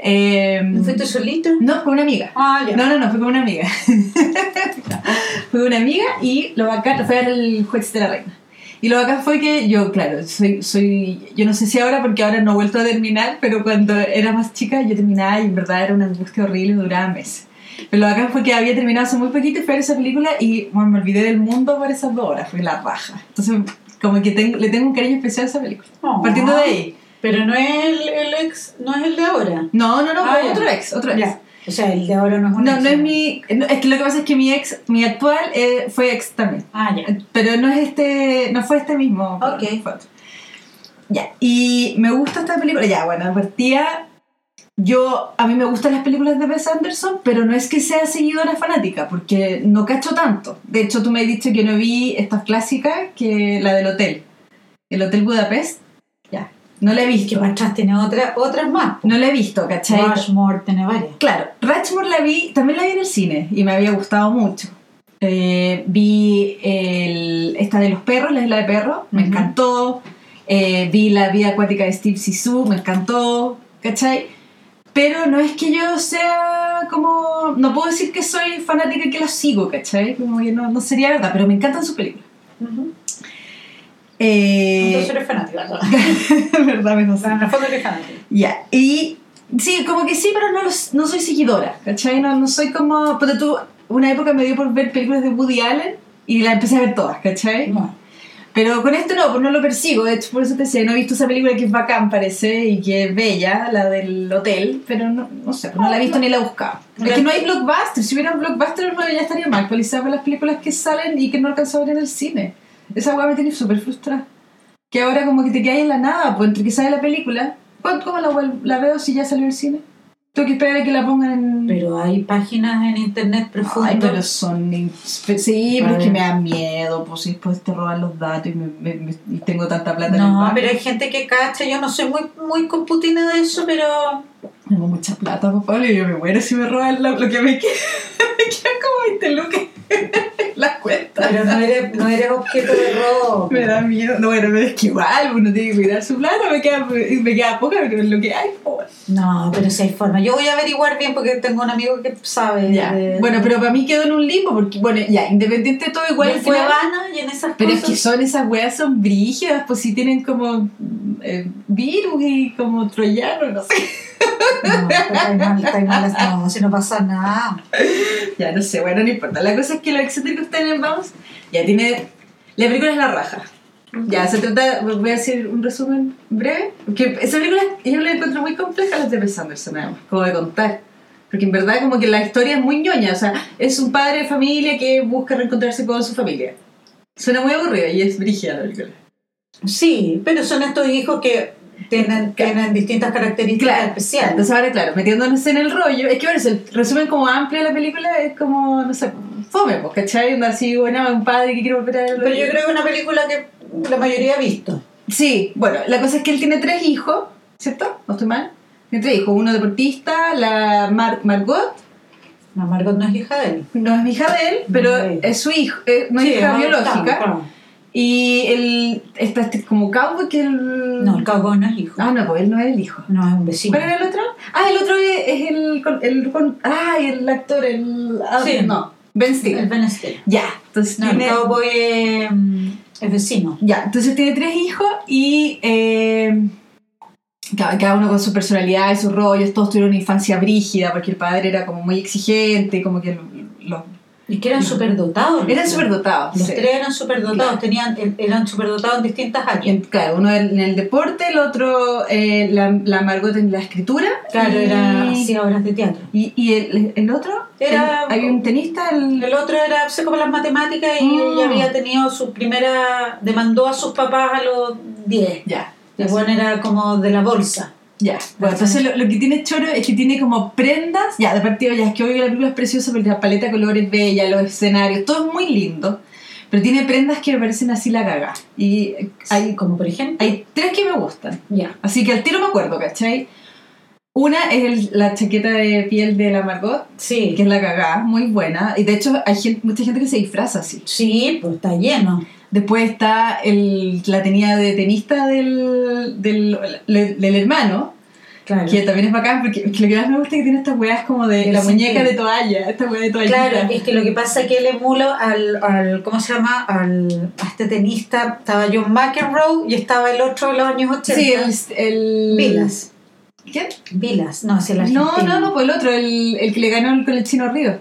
eh,
¿No fuiste solito?
no, con una amiga.
Ah, ya.
No, no, no, fue con una amiga. fue con una amiga y lo bacán fue el juez de la reina. Y lo bacán fue que yo, claro, soy, soy, yo no sé si ahora, porque ahora no he vuelto a terminar, pero cuando era más chica yo terminaba y en verdad era una angustia horrible, duraba meses. Pero lo bacán fue que había terminado hace muy poquito y fui a ver esa película y bueno, me olvidé del mundo por esas dos horas, fue la raja. Entonces, como que tengo- le tengo un cariño especial a esa película.
Oh.
Partiendo de ahí.
Pero no es el, el ex, no es el de ahora.
No, no, no,
Ah,
otro ex, otro ex.
Ya. O sea, el de ahora no es un
No,
ex.
no es mi. no, es que lo que pasa es que mi ex, mi actual, eh, fue ex también.
Ah, ya.
Pero no es este. No fue este mismo.
Ok.
fue otro. Ya. Y me gusta esta película. Ya, bueno, partía. Yo, a mí me gustan las películas de Wes Anderson, pero no es que sea seguidora fanática, porque no cacho tanto. De hecho, tú me has dicho que no vi estas clásicas, que la del hotel. El Hotel Budapest. No la he
Que
visto.
para atrás tiene otra, otras más.
No la he visto, ¿cachai?
Rushmore tiene varias.
Claro, Rushmore la vi, también la vi en el cine y me había gustado mucho. Eh, vi el- esta de los perros, la isla de perros, me encantó. Eh, vi la vida acuática de Steve Sisu, me encantó, ¿cachai? Pero no es que yo sea como. No puedo decir que soy fanática y que la sigo, ¿cachai? Como que no, no sería verdad, pero me encantan sus películas. Eh,
Entonces eres fanática. ¿no?
verdad, me
O sea, en el fondo eres fanática.
Ya, y sí, como que sí, pero no, los- no soy seguidora, ¿cachai? No, no soy como... Porque tú, una época me dio por ver películas de Woody Allen y las empecé a ver todas, ¿cachai?
No.
Pero con esto no, pues no lo persigo, de hecho por eso te decía, no he visto esa película que es bacán, parece, y que es bella, la del hotel, pero no, no sé, pues no la he visto ni la he buscado. Es que no hay blockbusters, si hubiera blockbusters no, ya estaría mal actualizada por las películas que salen y que no alcanzo a ver en el cine. Esa weá me tiene súper frustrada. Que ahora como que te quedas en la nada, pues entre que sale la película, ¿cuánto cómo la, la veo si ya salió el cine? Tengo que esperar a que la pongan en...
Pero hay páginas en internet profundo.
Ay, pero son... Sí, pero es que me da miedo, pues si después te roban los datos y, me, me- me- y tengo tanta plata en el
No,
banco.
pero hay gente que cacha. Yo no soy muy, muy computina de eso, pero.
Tengo mucha plata, papá, y yo me muero si me roban lo, lo que me queda. me quedan como 20 lucas las cuentas.
Pero no eres, no eres objeto de robo.
Me da miedo. No, bueno, pero es que igual uno tiene que cuidar su plata, me queda, me queda poca, pero es lo que hay.
No, pero si hay forma. Yo voy a averiguar bien porque tengo un amigo que sabe.
Ya.
de-
Bueno, pero para mí quedó en un limbo, porque, bueno, ya, independiente de todo, igual
en Cuevana y en esas
Pero es que son esas weas son brígidas, pues si tienen como eh, virus y como troyanos, no sé.
No, está mal, está mal. No, si no pasa nada.
Ya, no sé, bueno, no importa. La cosa es que los excéntricos tienen, vamos, ya tiene... La película es la raja. Ya, se trata, voy a hacer un resumen breve, porque esa película yo la encuentro muy compleja, las de Wes Anderson, nada más, como de contar. Porque en verdad como que la historia es muy ñoña, o sea, es un padre de familia que busca reencontrarse con su familia. Suena muy aburrida y es brígida la película.
Sí, pero son estos hijos que tienen, tienen distintas características especiales.
Entonces ahora, claro, metiéndonos en el rollo, es que bueno, el resumen como amplio de la película es como, no sé, fome, pues, ¿cachai? Onda así, bueno, un padre que quiere volver a
Pero yo creo que es una película que la mayoría ha visto.
Sí, bueno, la cosa es que él tiene tres hijos, ¿cierto? ¿No estoy mal? Tiene tres hijos. Uno deportista, la Mar- Margot,
No, Margot no es hija de él.
no es hija de él, pero es su hijo, eh, no es
Sí,
hija biológica.
claro.
Y el, está este como cowboy que el...
No, el cowboy no es hijo.
Ah, no, pues él no es el hijo.
No, es un vecino.
¿Cuál era el otro? Ah, el otro es, es el, el, con- ah, el actor, el... ah,
Sí.
No, Ben
El
Stiller.
Ben Stiller.
Ya, entonces
No,
tiene...
el cowboy es, mm, es vecino.
Ya, entonces tiene tres hijos y eh, cada, uno con su personalidad y sus rollos, todos tuvieron una infancia brígida porque el padre era como muy exigente, como que lo- lo-
Y que eran superdotados.
eran superdotados.
Los
sí.
tres eran superdotados, tenían, eran superdotados en distintas áreas.
claro, uno en el deporte, el otro eh, la, la Margot en la escritura.
Claro,
y,
era hacía obras de teatro.
Y, y el, el otro,
Era-
el- hay un tenista, el,
El otro era, sé como las matemáticas y
Mm.
ella había tenido su primera, demandó a sus papás a los 10.
ya.
El bueno era como de la bolsa.
Ya, bueno, entonces lo, lo que tiene Choro es que tiene como prendas, ya, de partida ya es que obvio la película es preciosa porque la paleta de colores es bella, los escenarios, todo es muy lindo, pero tiene prendas que me parecen así la caga. Y hay,
como por ejemplo.
hay tres que me gustan,
Ya.
así que al tiro me acuerdo, ¿cachai? Una es el- la chaqueta de piel de la Margot,
Sí.
que es la cagada, muy buena, y de hecho hay gente, mucha gente que se disfraza así.
Sí, pues está lleno.
Después está el, la tenía de tenista del, del, del hermano,
Claro.
que también es bacán porque lo que más me gusta es que tiene estas weas como de la muñeca de toalla, esta wea de toallita.
Claro, es que lo que pasa es que él emula al, al ¿cómo se llama? Al, a este tenista, estaba John McEnroe y estaba el otro de los años 80.
Sí, el, el...
Vilas.
¿Quién?
Vilas, no, es el
No,
argentino.
no, no, pues el otro, el, el que le ganó con el Chino Río.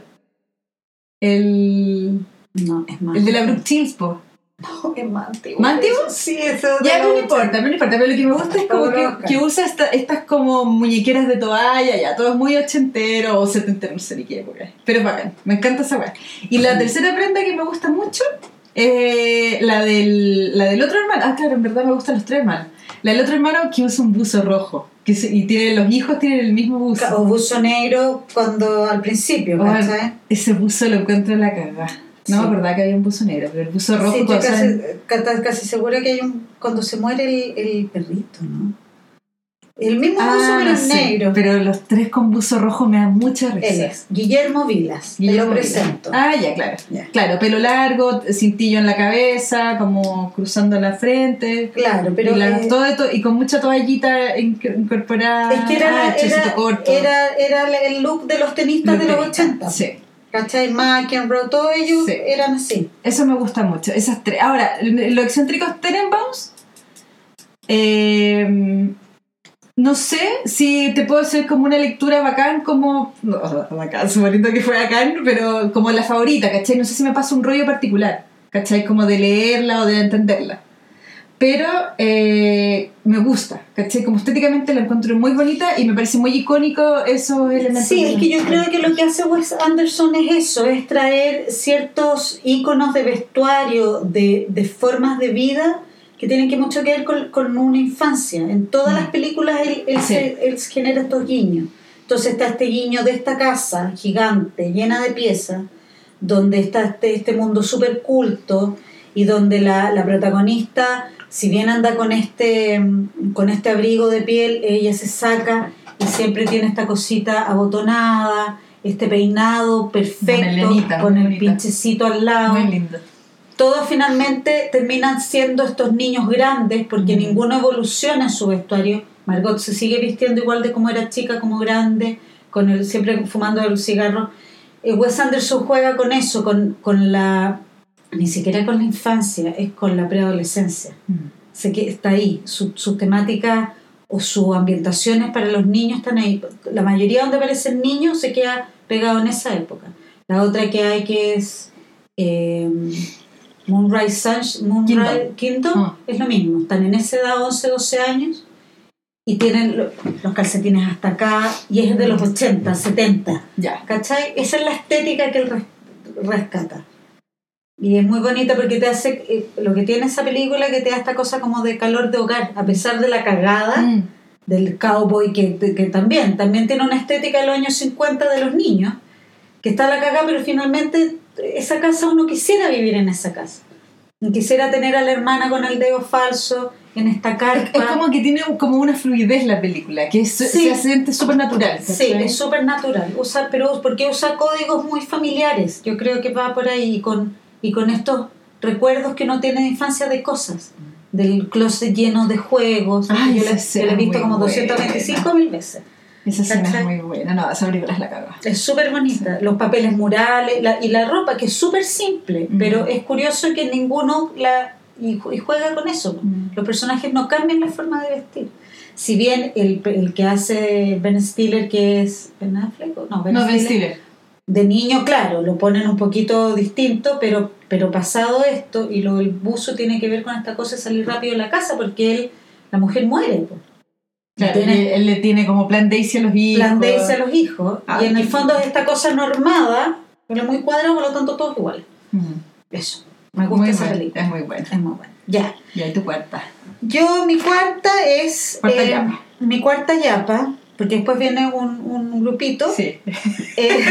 El,
No, es más.
el de la Brooke Shields, po.
No, es más antiguo.
¿Más antiguo?
Sí, eso
Ya, no importa, no importa. Pero lo que me gusta es como que, usa esta- estas como muñequeras de toalla, ya, todo es muy ochentero o setentero, no sé ni qué época. Pero es bacán, me encanta esa weá. Y la tercera prenda que me gusta mucho es la del, la del otro hermano. Ah, claro, en verdad me gustan los tres hermanos. La del otro hermano que usa un buzo rojo. Que se- y tiene, los hijos tienen el mismo buzo.
O buzo negro cuando al principio, ¿cachai?
ese buzo lo encuentro en la caga. No
Sí.
me acordaba que había un buzo negro, pero el buzo rojo
Sí,
cuando
casi,
salen-
casi, segura que hay un. Cuando se muere el, el perrito, ¿no? El mismo buzo,
Ah,
pero
no
en
sé,
negro.
Pero los tres con buzo rojo me dan mucha risa.
Él es Guillermo Vilas. te
Guillermo
lo
Vilas.
presento.
Ah, ya, claro.
Ya.
Claro, pelo largo, cintillo en la cabeza, como cruzando la frente.
Claro, pero.
y, la-
eh,
todo y con mucha toallita inc- incorporada.
es que era,
ah,
era el look de los tenistas de los 80.
Sí,
¿Cachai? McEnroe, todos ellos
Sí.
eran así.
eso me gusta mucho. Esas tres. Ahora, los excéntricos Tenenbaums. eh, no sé si te puedo hacer como una lectura bacán, como. No, bacán, suponiendo que fue bacán, pero como la favorita, ¿cachai? No sé si me pasa un rollo particular, ¿cachai? Como de leerla o de entenderla. Pero eh, me gusta, ¿cachai? Como estéticamente la encuentro muy bonita y me parece muy icónico esos elementos.
Sí, es que yo creo que lo que hace Wes Anderson es eso, es traer ciertos íconos de vestuario, de, de formas de vida que tienen que mucho que ver con, con una infancia. En todas
Mm.
las películas él, él
Sí.
se- él genera estos guiños. Entonces está este guiño de esta casa gigante, llena de piezas, donde está este, este mundo súper culto y donde la, la protagonista, si bien anda con este, con este abrigo de piel, ella se saca y siempre tiene esta cosita abotonada, este peinado perfecto,
melenita,
con el
bonita.
pinchecito al lado
Muy lindo.
todos finalmente terminan siendo estos niños grandes porque
Mm.
ninguno evoluciona en su vestuario. Margot se sigue vistiendo igual de como era chica, como grande, con el, siempre fumando el cigarro. Eh, Wes Anderson juega con eso, con, con la... ni siquiera con la infancia, es con la preadolescencia. Sé que está ahí, su, su temática o sus ambientaciones para los niños están ahí. La mayoría donde aparecen niños se queda pegado en esa época. La otra que hay que es eh, Moonrise, Sunsh- Moonrise Kingdom,
Ah.
es lo mismo. Están en esa edad, 11, 12 años, y tienen lo- los calcetines hasta acá, y es de los 80, 70.
Ya.
¿Cachai? Esa es la estética que él res- rescata. Y es muy bonita porque te hace, eh, lo que tiene esa película, que te da esta cosa como de calor de hogar, a pesar de la cagada
Mm.
del cowboy, que, que también, también tiene una estética de los años 50 de los niños, que está la cagada, pero finalmente esa casa uno quisiera vivir en esa casa. Quisiera tener a la hermana con el dedo falso, en esta carpa.
Es como que tiene como una fluidez la película, que es,
Sí.
se siente súper natural.
Sí, es súper natural. Usa, pero porque usa códigos muy familiares. Yo creo que va por ahí con, y con estos recuerdos que uno tiene de infancia de cosas. Del closet lleno de juegos.
Ay,
yo la, yo he visto como
muy
225 mil veces.
Esa escena es muy buena. No, esa película es la caga.
Es súper bonita. Los papeles murales la- y la ropa, que es súper simple.
Mm.
Pero es curioso que ninguno la. Y, y juega con eso.
Mm.
Los personajes no cambian la forma de vestir. Si bien el, el que hace Ben Stiller, que es. ¿Ben Affleck? No, Ben
No, Ben
Stiller,
Stiller.
De niño, claro, lo ponen un poquito distinto, pero, pero pasado esto, y lo del buzo tiene que ver con esta cosa de salir rápido de la casa, porque él, la mujer muere.
Claro,
Tiene
él le tiene como plan Daisy a los hijos.
plan de irse a los hijos,
Ah,
y en el fondo es esta cosa normada, pero muy cuadrada, por lo tanto todos iguales.
Mm.
Eso, me gusta
Muy
esa
buena,
película.
es muy buena.
Es muy buena. Ya.
Y ahí tu cuarta.
Yo, mi cuarta es.
Cuarta
eh,
yapa.
Mi cuarta yapa, porque después viene un, un grupito
Sí.
eh,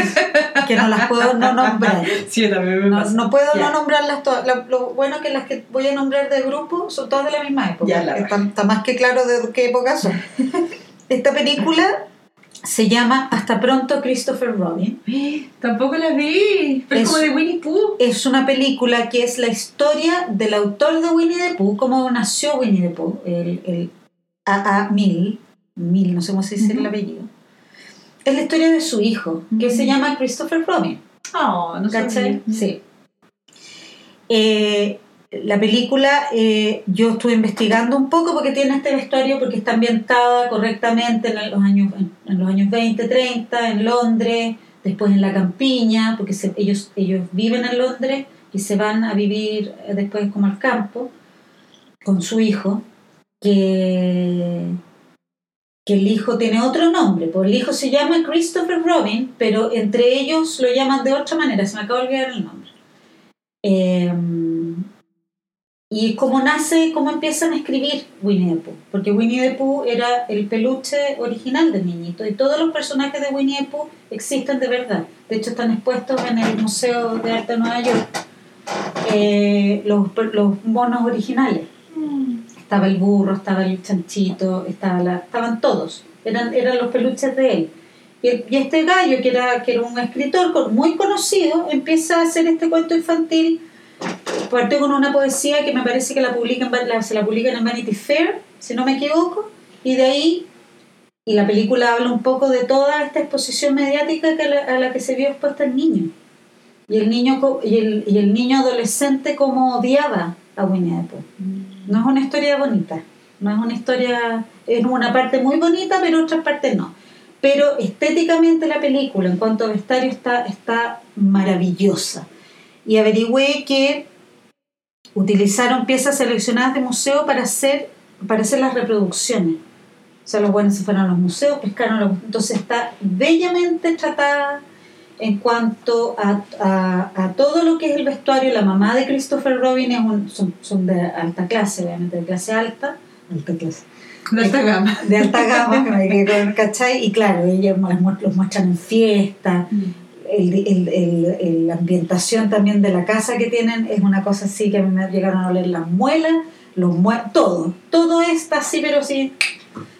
que no las puedo no nombrar.
Sí, también me
No, no puedo no nombrarlas todas. Lo, lo bueno que las que voy a nombrar de grupo son todas de la misma época.
La
está, está más que claro de qué época son. Esta película se llama Hasta pronto Christopher Robin.
Tampoco la vi. Pero es
Es-
como de Winnie Pooh.
Es una película que es la historia del autor de Winnie the Pooh, cómo nació Winnie the Pooh, el, el A.A. Mill, Mill, no sé cómo se dice el apellido. Es la historia de su hijo, que se llama Christopher Robin.
Oh, no
¿Cachai? Sí. Eh, la película eh, yo estuve investigando un poco porque tiene este vestuario porque está ambientada correctamente en los años en, los años 20, 30 en Londres, después en la campiña, porque se- ellos ellos viven en Londres y se van a vivir eh, después como al campo con su hijo que que el hijo tiene otro nombre, pues el hijo se llama Christopher Robin, pero entre ellos lo llaman de otra manera, se me acaba de olvidar el nombre. Eh, y cómo nace, cómo empiezan a escribir Winnie the Pooh, porque Winnie the Pooh era el peluche original del niñito y todos los personajes de Winnie the Pooh existen de verdad. De hecho, están expuestos en el Museo de Arte de Nueva York, eh, los, los originales estaba el burro, estaba el chanchito, estaba la, estaban todos, eran, eran los peluches de él. Y, y este gallo, que era, que era un escritor muy conocido, empieza a hacer este cuento infantil. Partió con una poesía que me parece que la publican, la, se la publican en Vanity Fair, si no me equivoco, y de ahí, y la película habla un poco de toda esta exposición mediática que la- a la que se vio expuesta el niño. Y el niño, y el, y el niño adolescente como odiaba a Winnie the Pooh. No es una historia bonita, no es una historia, es una parte muy bonita, pero otra parte no. Pero estéticamente la película, en cuanto a vestuario, está, está maravillosa. Y averigüé que utilizaron piezas seleccionadas de museo para hacer, para hacer las reproducciones. O sea, los buenos se fueron a los museos, pescaron los... Entonces está bellamente tratada en cuanto a, a, a todo lo que es el vestuario. La mamá de Christopher Robin es un, son, son de alta clase, obviamente, de clase alta. Alta clase.
De esta gama.
De alta gama, que me quedé con- ¿cachai? Y claro, ellos los muestran en fiesta. El, el, el- el- la ambientación también de la casa que tienen es una cosa así que a mí me llegaron a oler las muelas, los mue- todo. Todo está así, pero sí.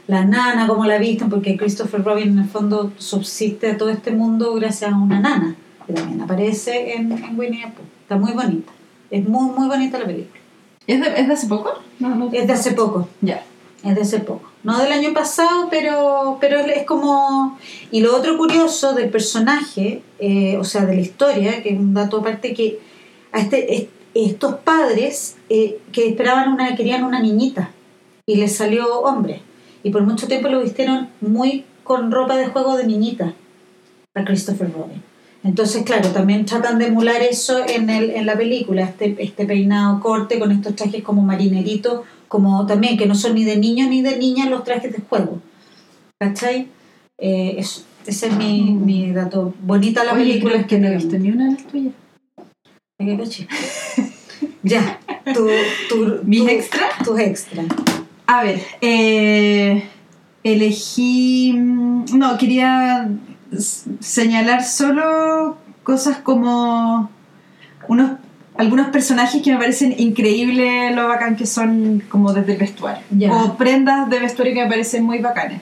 La nana, como la visten, porque Christopher Robin en el fondo subsiste a todo este mundo gracias a una nana, que también aparece en, en Winnie the Pooh. Está muy bonita. Es muy, muy bonita la película.
¿Es de, ¿Es de hace poco? No, no.
Es de hace poco.
Ya.
Es de hace poco. No del año pasado, pero, pero es como... Y lo otro curioso del personaje, eh, o sea, de la historia, que es un dato aparte, que a este, est- estos padres eh, que esperaban una, querían una niñita y les salió hombre. Y por mucho tiempo lo vistieron muy con ropa de juego de niñita a Christopher Robin. Entonces, claro, también tratan de emular eso en, el, en la película, este, este peinado corte con estos trajes como marineritos, como también que no son ni de niños ni de niñas los trajes de juego. ¿Cachai? Eh, eso, ese es mi,
Mm.
mi dato. Bonita la
Oye,
película.
creo que no he visto ni una de las tuyas.
Qué ya, tu, tu,
¿Mis
tu-
extra?
Tus extras.
A ver, eh, elegí. mm, No, quería señalar solo cosas como unos algunos personajes que me parecen increíbles lo bacán que son como desde el vestuario. O prendas de vestuario que me parecen muy bacanes.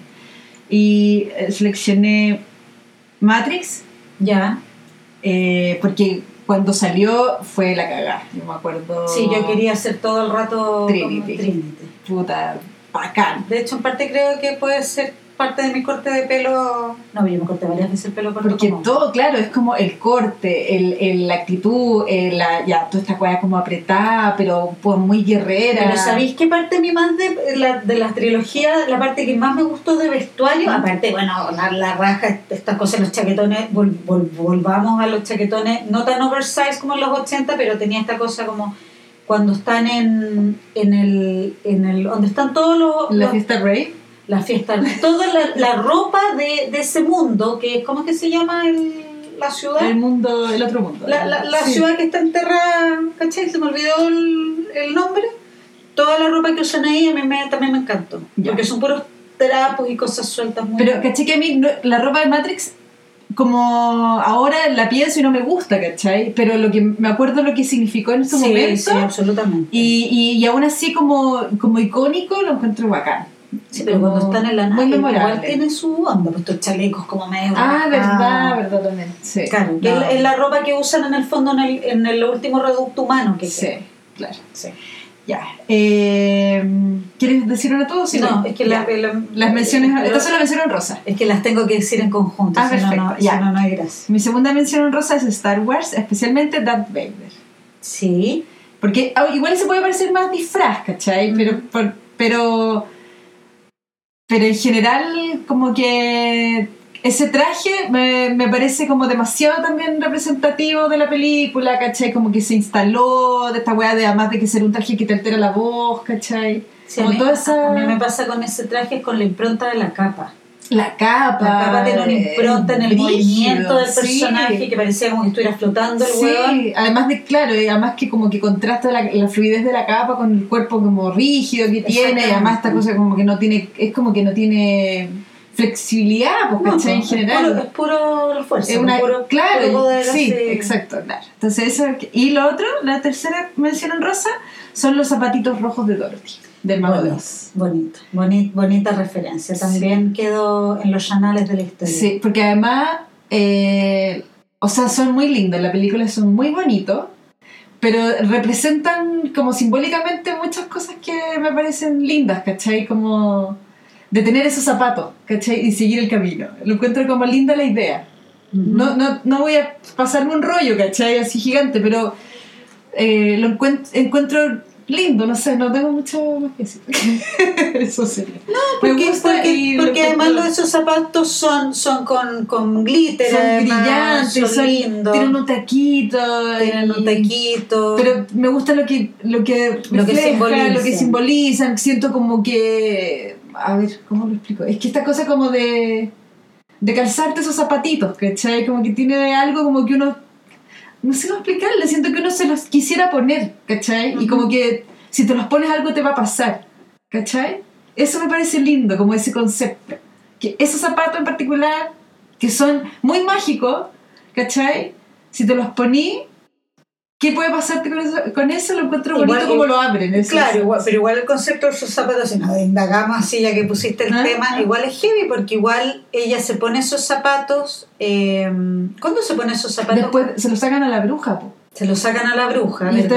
Y eh, seleccioné Matrix,
Ya.
eh, porque cuando salió fue la cagada. Yo me acuerdo.
Sí, yo quería hacer todo el rato
Trinity.
Trinity.
Puta, bacán.
De hecho, en parte creo que puede ser parte de mi corte de pelo. No, yo me corté varias veces el pelo corto.
Porque
como-
todo, claro, es como el corte, el, el- la actitud, el- la, ya, toda esta cosa como apretada, pero pues muy guerrera.
Pero ¿sabéis qué parte a mí más de la, de la trilogía, la parte que más me gustó de vestuario? Aparte, bueno, la, la raja, estas cosas, los chaquetones, vol- vol- volvamos a los chaquetones, no tan oversize como en los 80, pero tenía esta cosa como cuando están en, en el, en el, donde están todos los,
La
los-
fiesta rave.
La fiesta, toda la, la ropa de, de ese mundo, que ¿cómo es que se llama el, la ciudad?
El mundo, el otro mundo.
La, la, la
Sí.
ciudad que está enterrada, ¿cachai? Se me olvidó el, el nombre. Toda la ropa que usan ahí a mí me, también me encantó.
Ya.
Porque son puros trapos y cosas sueltas muy
Pero caché que a mí la ropa de Matrix, como ahora la pienso y no me gusta, ¿cachai? Pero lo que me acuerdo lo que significó en ese
sí,
momento.
sí, absolutamente.
Y, y, y aún así como, como icónico lo encuentro bacán.
Sí, pero cuando están en la nave, igual tiene su onda, pues estos chalecos como medio.
Ah,
rajados.
verdad, verdad también. Sí.
Claro,
No.
es, la ropa que usan en el fondo en el, en el último reducto humano que
Sí,
queda.
claro.
Sí.
Ya. Eh, ¿Quieres decir una tú? Sí,
no, es que la-
Ya.
la-
las menciones, estas son las menciones honrosas.
Es que las tengo que decir en conjunto,
Ah,
si, no, no,
perfecto,
si
ya.
no, no hay gracia.
Mi segunda mención honrosa es Star Wars, especialmente Darth Vader.
Sí,
Porque ah, igual se puede parecer más disfraz, ¿cachai? Pero, por- pero, pero en general, como que ese traje me, me parece como demasiado también representativo de la película, ¿cachai? Como que se instaló de esta weá de además de que ser un traje que te altera la voz, ¿cachai?
Sí, a,
como
mí,
toda esa...
a mí me pasa con ese traje con la impronta de la capa.
La capa.
La capa tiene una impronta en el movimiento del
sí.
personaje que parecía como que estuviera flotando el.
Sí, además de, claro, y además que como que contrasta la, la fluidez de la capa con el cuerpo como rígido que tiene, y además esta cosa como que no tiene, es como que no tiene flexibilidad, pues,
No,
¿cachai? En
es
general.
puro- Es puro la fuerza,
Es una,
puro,
claro,
puro poder
sí, exacto, claro. Entonces eso, y lo otro, la tercera mención en rosa, son los zapatitos rojos de Dorothy, de
Bonito,
Oz.
bonito, bonita, referencia. También quedó en los anales de la historia.
Sí, porque además, eh, o sea, son muy lindos, la película son muy bonitos, pero representan como simbólicamente muchas cosas que me parecen lindas, ¿cachai? Como de tener esos zapatos, ¿cachai? Y seguir el camino. Lo encuentro como linda la idea. No, no, no voy a pasarme un rollo, ¿cachai? Así gigante, pero eh, lo encuent- encuentro lindo, no sé, no tengo mucho más que decir. Eso sería. No,
Porque, porque, porque además los- esos zapatos son, son con, con glitter,
son
además,
brillantes,
son, lindos,
tienen un taquito.
tienen un taquito.
Pero me gusta lo que, lo que,
Lo que simbolizan.
lo que simbolizan. Siento como que. A ver, ¿cómo lo explico? Es que esta cosa como de. de calzarte esos zapatitos, ¿cachai? Como que tiene algo como que uno. No sé cómo explicarle, siento que uno se los quisiera poner, ¿cachai? Y como que si te los pones algo te va a pasar, ¿cachai? Eso me parece lindo, como ese concepto. Que esos zapatos en particular, que son muy mágicos, ¿cachai? Si te los poní, ¿qué puede pasarte con eso? Con eso lo encuentro
Igual-
bonito como lo abren. eso
Claro, igual- pero igual el concepto de esos zapatos, si nos indagamos así ya que pusiste el
Ah,
tema,
ah.
igual es heavy porque igual ella se pone esos zapatos. Eh, ¿Cuándo se pone esos zapatos?
Después se lo sacan a la bruja, po.
se los sacan a la bruja,
Y está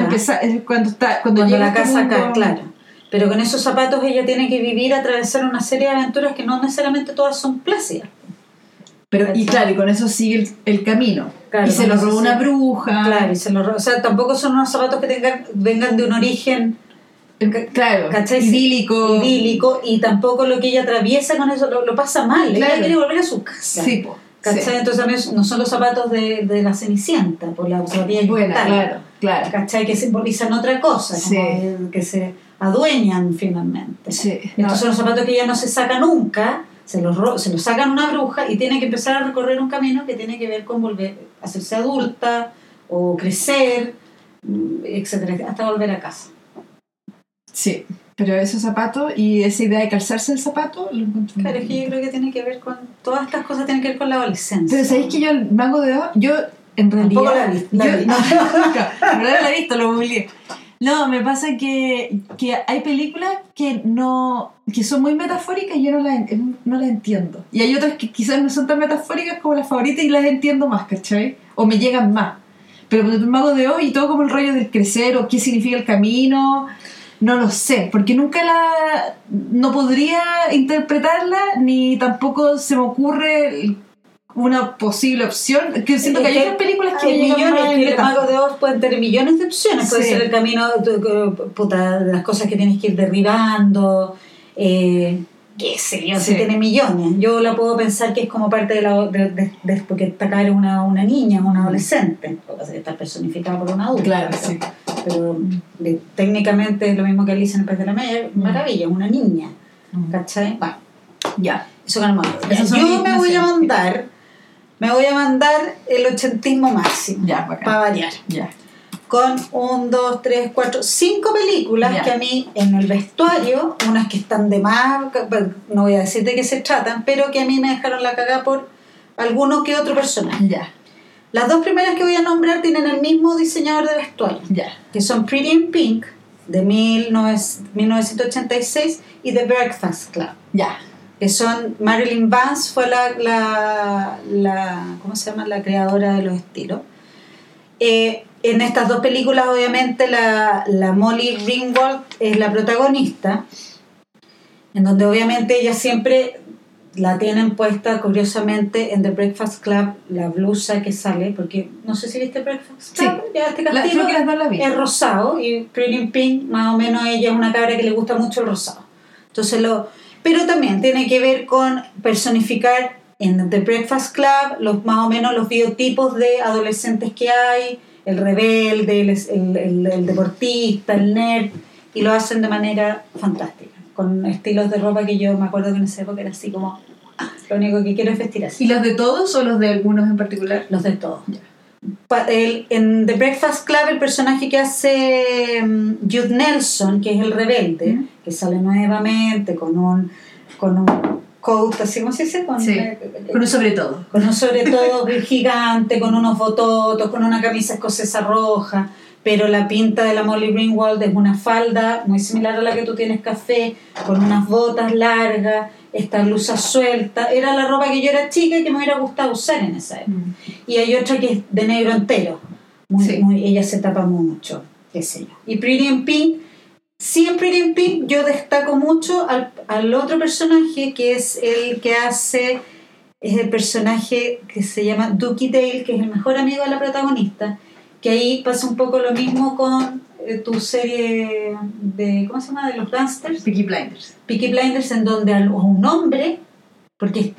cuando está cuando,
Cuando
llega
la
este
casa acá,
mundo-
claro. Pero con esos zapatos ella tiene que vivir, atravesar una serie de aventuras que no necesariamente todas son plácidas.
Pero, y claro, y con eso sigue el, el camino.
Claro,
y se lo robó una bruja.
Claro, y se los ro- o sea, tampoco son unos zapatos que tengan, vengan de un origen
Claro,
¿cachai?
idílico.
idílico y tampoco lo que ella atraviesa con eso lo, lo pasa mal.
Claro.
Ella quiere volver a su casa.
Sí, po.
¿Cachai?
sí.
Entonces también no son los zapatos de, de la Cenicienta, por la zapatilla yuntal,
claro, claro.
¿Cachai? Que simbolizan otra cosa, como
Sí.
eh, que se adueñan finalmente.
Sí,
Estos
no.
son los zapatos que ella no se saca nunca, se los, ro- se los sacan una bruja y tiene que empezar a recorrer un camino que tiene que ver con volver a hacerse adulta o crecer, mm, etcétera, hasta volver a casa.
Sí, pero esos zapatos y esa idea de calzarse el zapato lo encuentro
Claro, es que yo creo que tiene que ver con. Todas estas cosas tienen que ver con la adolescencia.
Pero sabéis que yo el mago de Oz, yo en realidad.
Tampoco la vi, la
yo-
vi.
no, nunca. En realidad la he visto, lo googleé. No, me pasa que, que hay películas que no que son muy metafóricas y yo no las, no entiendo. Y hay otras que quizás no son tan metafóricas como las favoritas y las entiendo más, ¿cachai? O me llegan más. Pero cuando el mago de hoy y todo como el rollo del crecer o qué significa el camino, no lo sé, porque nunca la no podría interpretarla ni tampoco se me ocurre una posible opción. Que siento que hay
Es
otras películas que
hay millones,
más
que el
metáfora.
mago de Oz pueden tener millones de opciones. Puede ser el camino, puta, las cosas que tienes que ir derribando, eh, qué sé yo,
Sí.
si tiene millones. Yo la puedo pensar que es como parte de la. De, de- de- porque está acá era una, una niña, una adolescente. Lo que pasa es que está personificada por un adulto.
Claro,
pero,
sí.
pero técnicamente es lo mismo que Alicia en el País de la
Mm.
Maravilla, una niña.
Mm.
¿Cachai? Bueno,
Ya.
eso que no me Yo me voy a mandar. Me voy a mandar el ochentismo máximo.
Ya.
Para variar.
Ya.
Con un, dos, tres, cuatro, cinco películas
Ya.
que a mí en el vestuario, unas que están de más, no voy a decir de qué se tratan, pero que a mí me dejaron la cagada por alguno que otro personaje.
Ya.
Las dos primeras que voy a nombrar tienen el mismo diseñador de vestuario, que son Pretty in Pink de 19 1986 y The Breakfast Club
Ya.
Que son Marilyn Vance fue la, la, la ¿cómo se llama? la creadora de los estilos Eh, en estas dos películas obviamente la, la Molly Ringwald es la protagonista en donde obviamente ella siempre la tienen puesta curiosamente en The Breakfast Club la blusa que sale porque no sé si viste Breakfast Club
Sí.
ya este castillo es rosado y Pretty in Pink más o menos ella es una cabra que le gusta mucho el rosado entonces lo pero también tiene que ver con personificar en The Breakfast Club los más o menos los biotipos de adolescentes que hay el rebelde el, el- el- el deportista el nerd y lo hacen de manera fantástica con estilos de ropa que yo me acuerdo que en esa época era así como ah, lo único que quiero es vestir así
¿Y los de todos o los de algunos en particular?
los de todos. Pa- el- en The Breakfast Club, el personaje que hace mm, Jude Nelson, que es el rebelde,
Mm.
que sale nuevamente con un, con un coat, así como se dice, con,
Sí.
eh,
Con un sobre todo.
con un sobre todo gigante, con unos bototos, con una camisa escocesa roja, pero la pinta de la Molly Ringwald es una falda muy similar a la que tú tienes café, con unas botas largas, esta blusa suelta. Era la ropa que yo era chica y que me hubiera gustado usar en esa época. Y hay otra que es de negro entero. Muy,
Sí.
muy- ella se tapa mucho, qué sé yo. Y Pretty in Pink, en Pretty in Pink yo destaco mucho al, al otro personaje que es el que hace, es el personaje que se llama Dookie Dale, que es el mejor amigo de la protagonista, que ahí pasa un poco lo mismo con tu serie de, ¿cómo se llama? De los gangsters.
Peaky Blinders.
Peaky Blinders en donde a un hombre, porque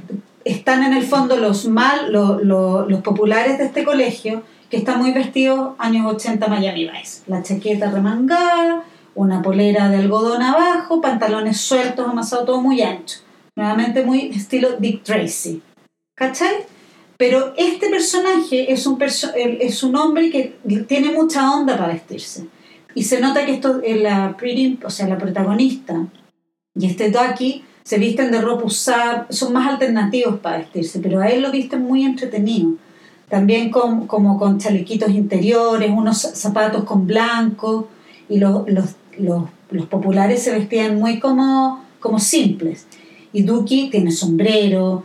están en el fondo los mal, lo- lo- los populares de este colegio, que están muy vestidos años 80 Miami Vice. La chaqueta remangada, una polera de algodón abajo, pantalones sueltos, amasado todo muy ancho. Nuevamente muy estilo Dick Tracy. ¿Cachai? Pero este personaje es un, perso- es un hombre que tiene mucha onda para vestirse. Y se nota que esto, la, pretty, o sea, la protagonista y este Ducky se visten de ropa usada, son más alternativos para vestirse, pero a él lo visten muy entretenido. También con, como con chalequitos interiores, unos zapatos con blanco, y los, los, los, los populares se vestían muy como, como simples. Y Ducky tiene sombrero,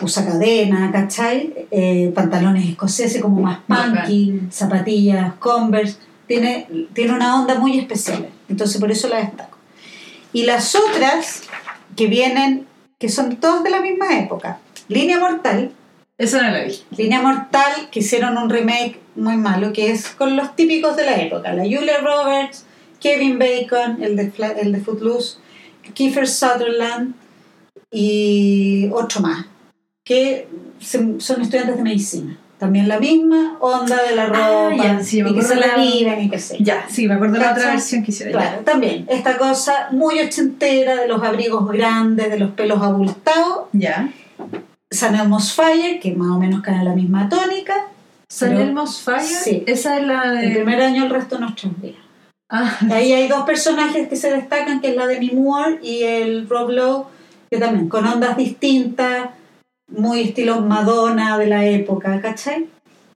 usa cadena, ¿cachai? Eh, pantalones escoceses como más punky, zapatillas, Converse. Tiene, tiene una onda muy especial. Entonces por eso la destaco. Y las otras que vienen, que son todas de la misma época. Línea Mortal.
Eso no la vi.
Línea Mortal, que hicieron un remake muy malo, que es con los típicos de la época. La Julia Roberts, Kevin Bacon, el de, el de Footloose, Kiefer Sutherland y otro más, que son estudiantes de medicina. También la misma onda de la ropa,
Ah, ya, sí,
y que se la viven y que sé.
Ya, sí, me acuerdo de la otra versión que hicieron.
Claro, también esta cosa muy ochentera de los abrigos grandes, de los pelos abultados.
Ya.
San Elmo's Fire, que más o menos cae en la misma tónica.
San Elmo's Fire.
Sí.
Esa es la de.
El primer año, el resto de nuestros días.
Ah,
Ahí hay dos personajes que se destacan, que es la Demi Moore y el Rob Lowe, que también con ondas distintas, muy estilo Madonna de la época, ¿cachai?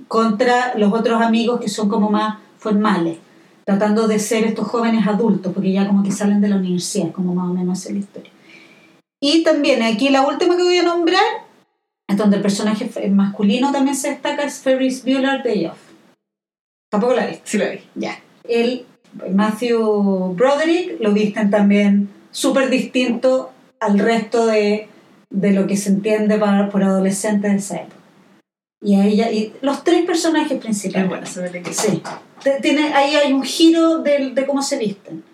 contra los otros amigos que son como más formales, tratando de ser estos jóvenes adultos, porque ya como que salen de la universidad, como más o menos es la historia. Y también aquí la última que voy a nombrar, es donde el personaje masculino también se destaca, es Ferris Bueller Day Off. Tampoco la vi.
Sí la vi.
Ya. El Matthew Broderick lo visten también súper distinto al resto de, de, lo que se entiende para, por adolescentes de esa época. Y a ella, y los tres personajes principales.
bueno, se ve que
Sí. Tiene, ahí hay un giro de, de cómo se visten.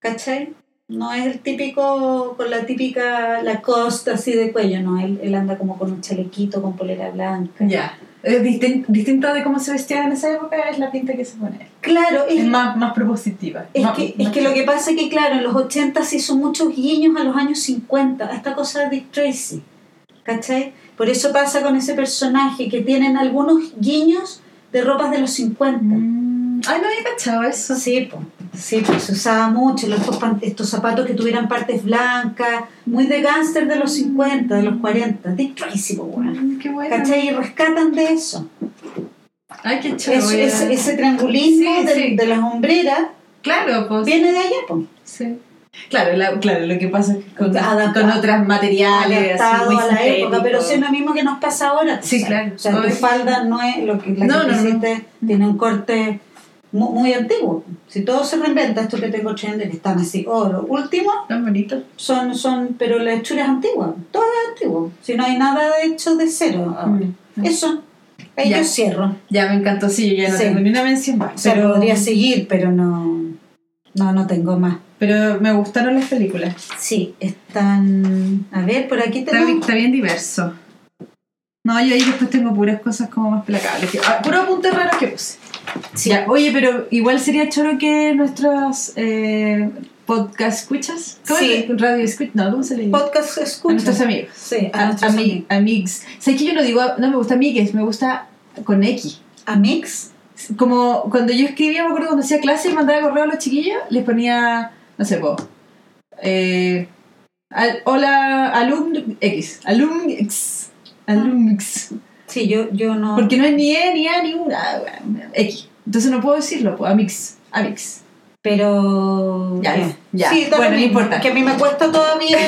¿Cachai? No es el típico, con la típica, la costa así de cuello, no. Él, él anda como con un chalequito, con polera blanca.
Ya. Es distin- distinto de cómo se vestía en esa época, es la pinta que se pone.
Claro, es,
Es más, más propositiva.
es
Más-
que, es que lo que pasa es que, claro, en los 80 se hizo muchos guiños a los años 50, a esta cosa de Dick Tracy. ¿Cachai? Por eso pasa con ese personaje, que tienen algunos guiños de ropas de los 50.
Mm, Ay, no había cachado eso.
Sí, pues, sí, pues se usaba mucho los- estos, zapatos que tuvieran partes blancas, muy de gángster de los 50, de los 40, Dick Tracy.
Mm, Qué bueno.
¿Cachai? Y rescatan de eso.
Ay, qué.
Eso- ese, ese triangulismo
Sí,
de,
sí.
de las hombreras
Claro, pues.
viene de allá, pues.
Sí. Claro, la- claro, lo que pasa es que con,
Adaptado-
con otros materiales, así muy
a la época, pero sí es lo mismo que nos pasa ahora.
Sí, claro.
O sea, tu falda no es lo que la
No,
que
no,
tiene un corte mu- muy, antiguo. Si todo se reinventa, esto que tengo que están así, oro, último,
Tan bonito.
son, son, pero la hechura es antigua, todo es antiguo. Si no hay nada hecho de cero. ahora.
Mm.
Eso, ahí
Ya.
yo cierro.
Ya me encantó, sí, yo ya no
Sí.
tengo ni una mención más.
O sea,
pero,
podría seguir, pero no, no, no tengo más.
pero me gustaron las películas.
Sí, están. A ver, por aquí
Está, bien-
tenemos.
está bien diverso. No, yo ahí después tengo puras cosas como más placables. que- ah, puros apuntes raros que puse.
Sí.
Ya, oye, pero igual sería choro que nuestros eh, podcast escuchas. ¿Cómo
Sí.
es? Radio escuchas. No, ¿cómo se le dice?
Podcast
a
escucha.
nuestros amigos.
Sí, a,
A,
nuestros
ami-
amigos.
amigos. ¿Sabes que yo no digo, no me gusta amigues, me gusta con X?
Amix.
Como cuando yo escribía, me acuerdo cuando hacía clase y mandaba correo a los chiquillos, les ponía, no sé, po, eh, al- hola, alumn X, alumn X, alumn X.
Sí, yo, yo no.
Porque no es ni E, ni A, ni una, X. Entonces no puedo decirlo, pues, amix, amix.
Pero.
Ya, ya.
Sí,
Bueno, no importa.
Que a mí me cuesta todavía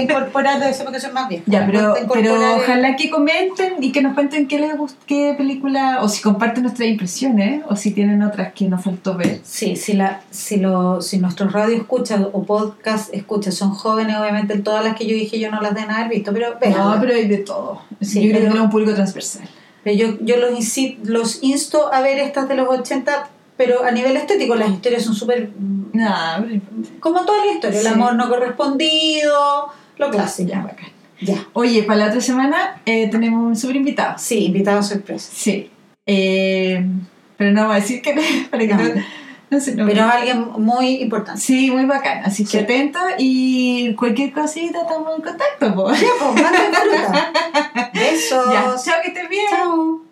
incorporar, ser porque soy más vieja.
Ya, pero, pero
el-
ojalá que comenten y que nos cuenten qué les gust- qué película, o si comparten nuestras impresiones, o si tienen otras que nos faltó ver.
Sí, si, la, si, lo, si nuestros radio escuchas o podcast escuchas son jóvenes, obviamente todas las que yo dije yo no las deben haber visto, pero vean.
No, pero hay de todo.
Sí,
yo creo que es un público transversal.
Pero yo, yo los, insi- los insto a ver estas de los 80, pero a nivel estético las historias son súper... mm,
Nah,
Como toda la historia,
Sí.
el amor no correspondido, lo clásico.
ya, bacán.
Ya.
Oye, para la otra semana eh, tenemos un super invitado.
Sí, invitado sorpresa.
Sí. Eh, pero no voy a decir que para que
No.
no, no sé, no.
Pero alguien muy importante.
Sí, muy bacán. Así que
Sí.
atento y cualquier cosita estamos en contacto. po.
Ya, pues. Besos.
Ya, chao, que estés bien.
Chao.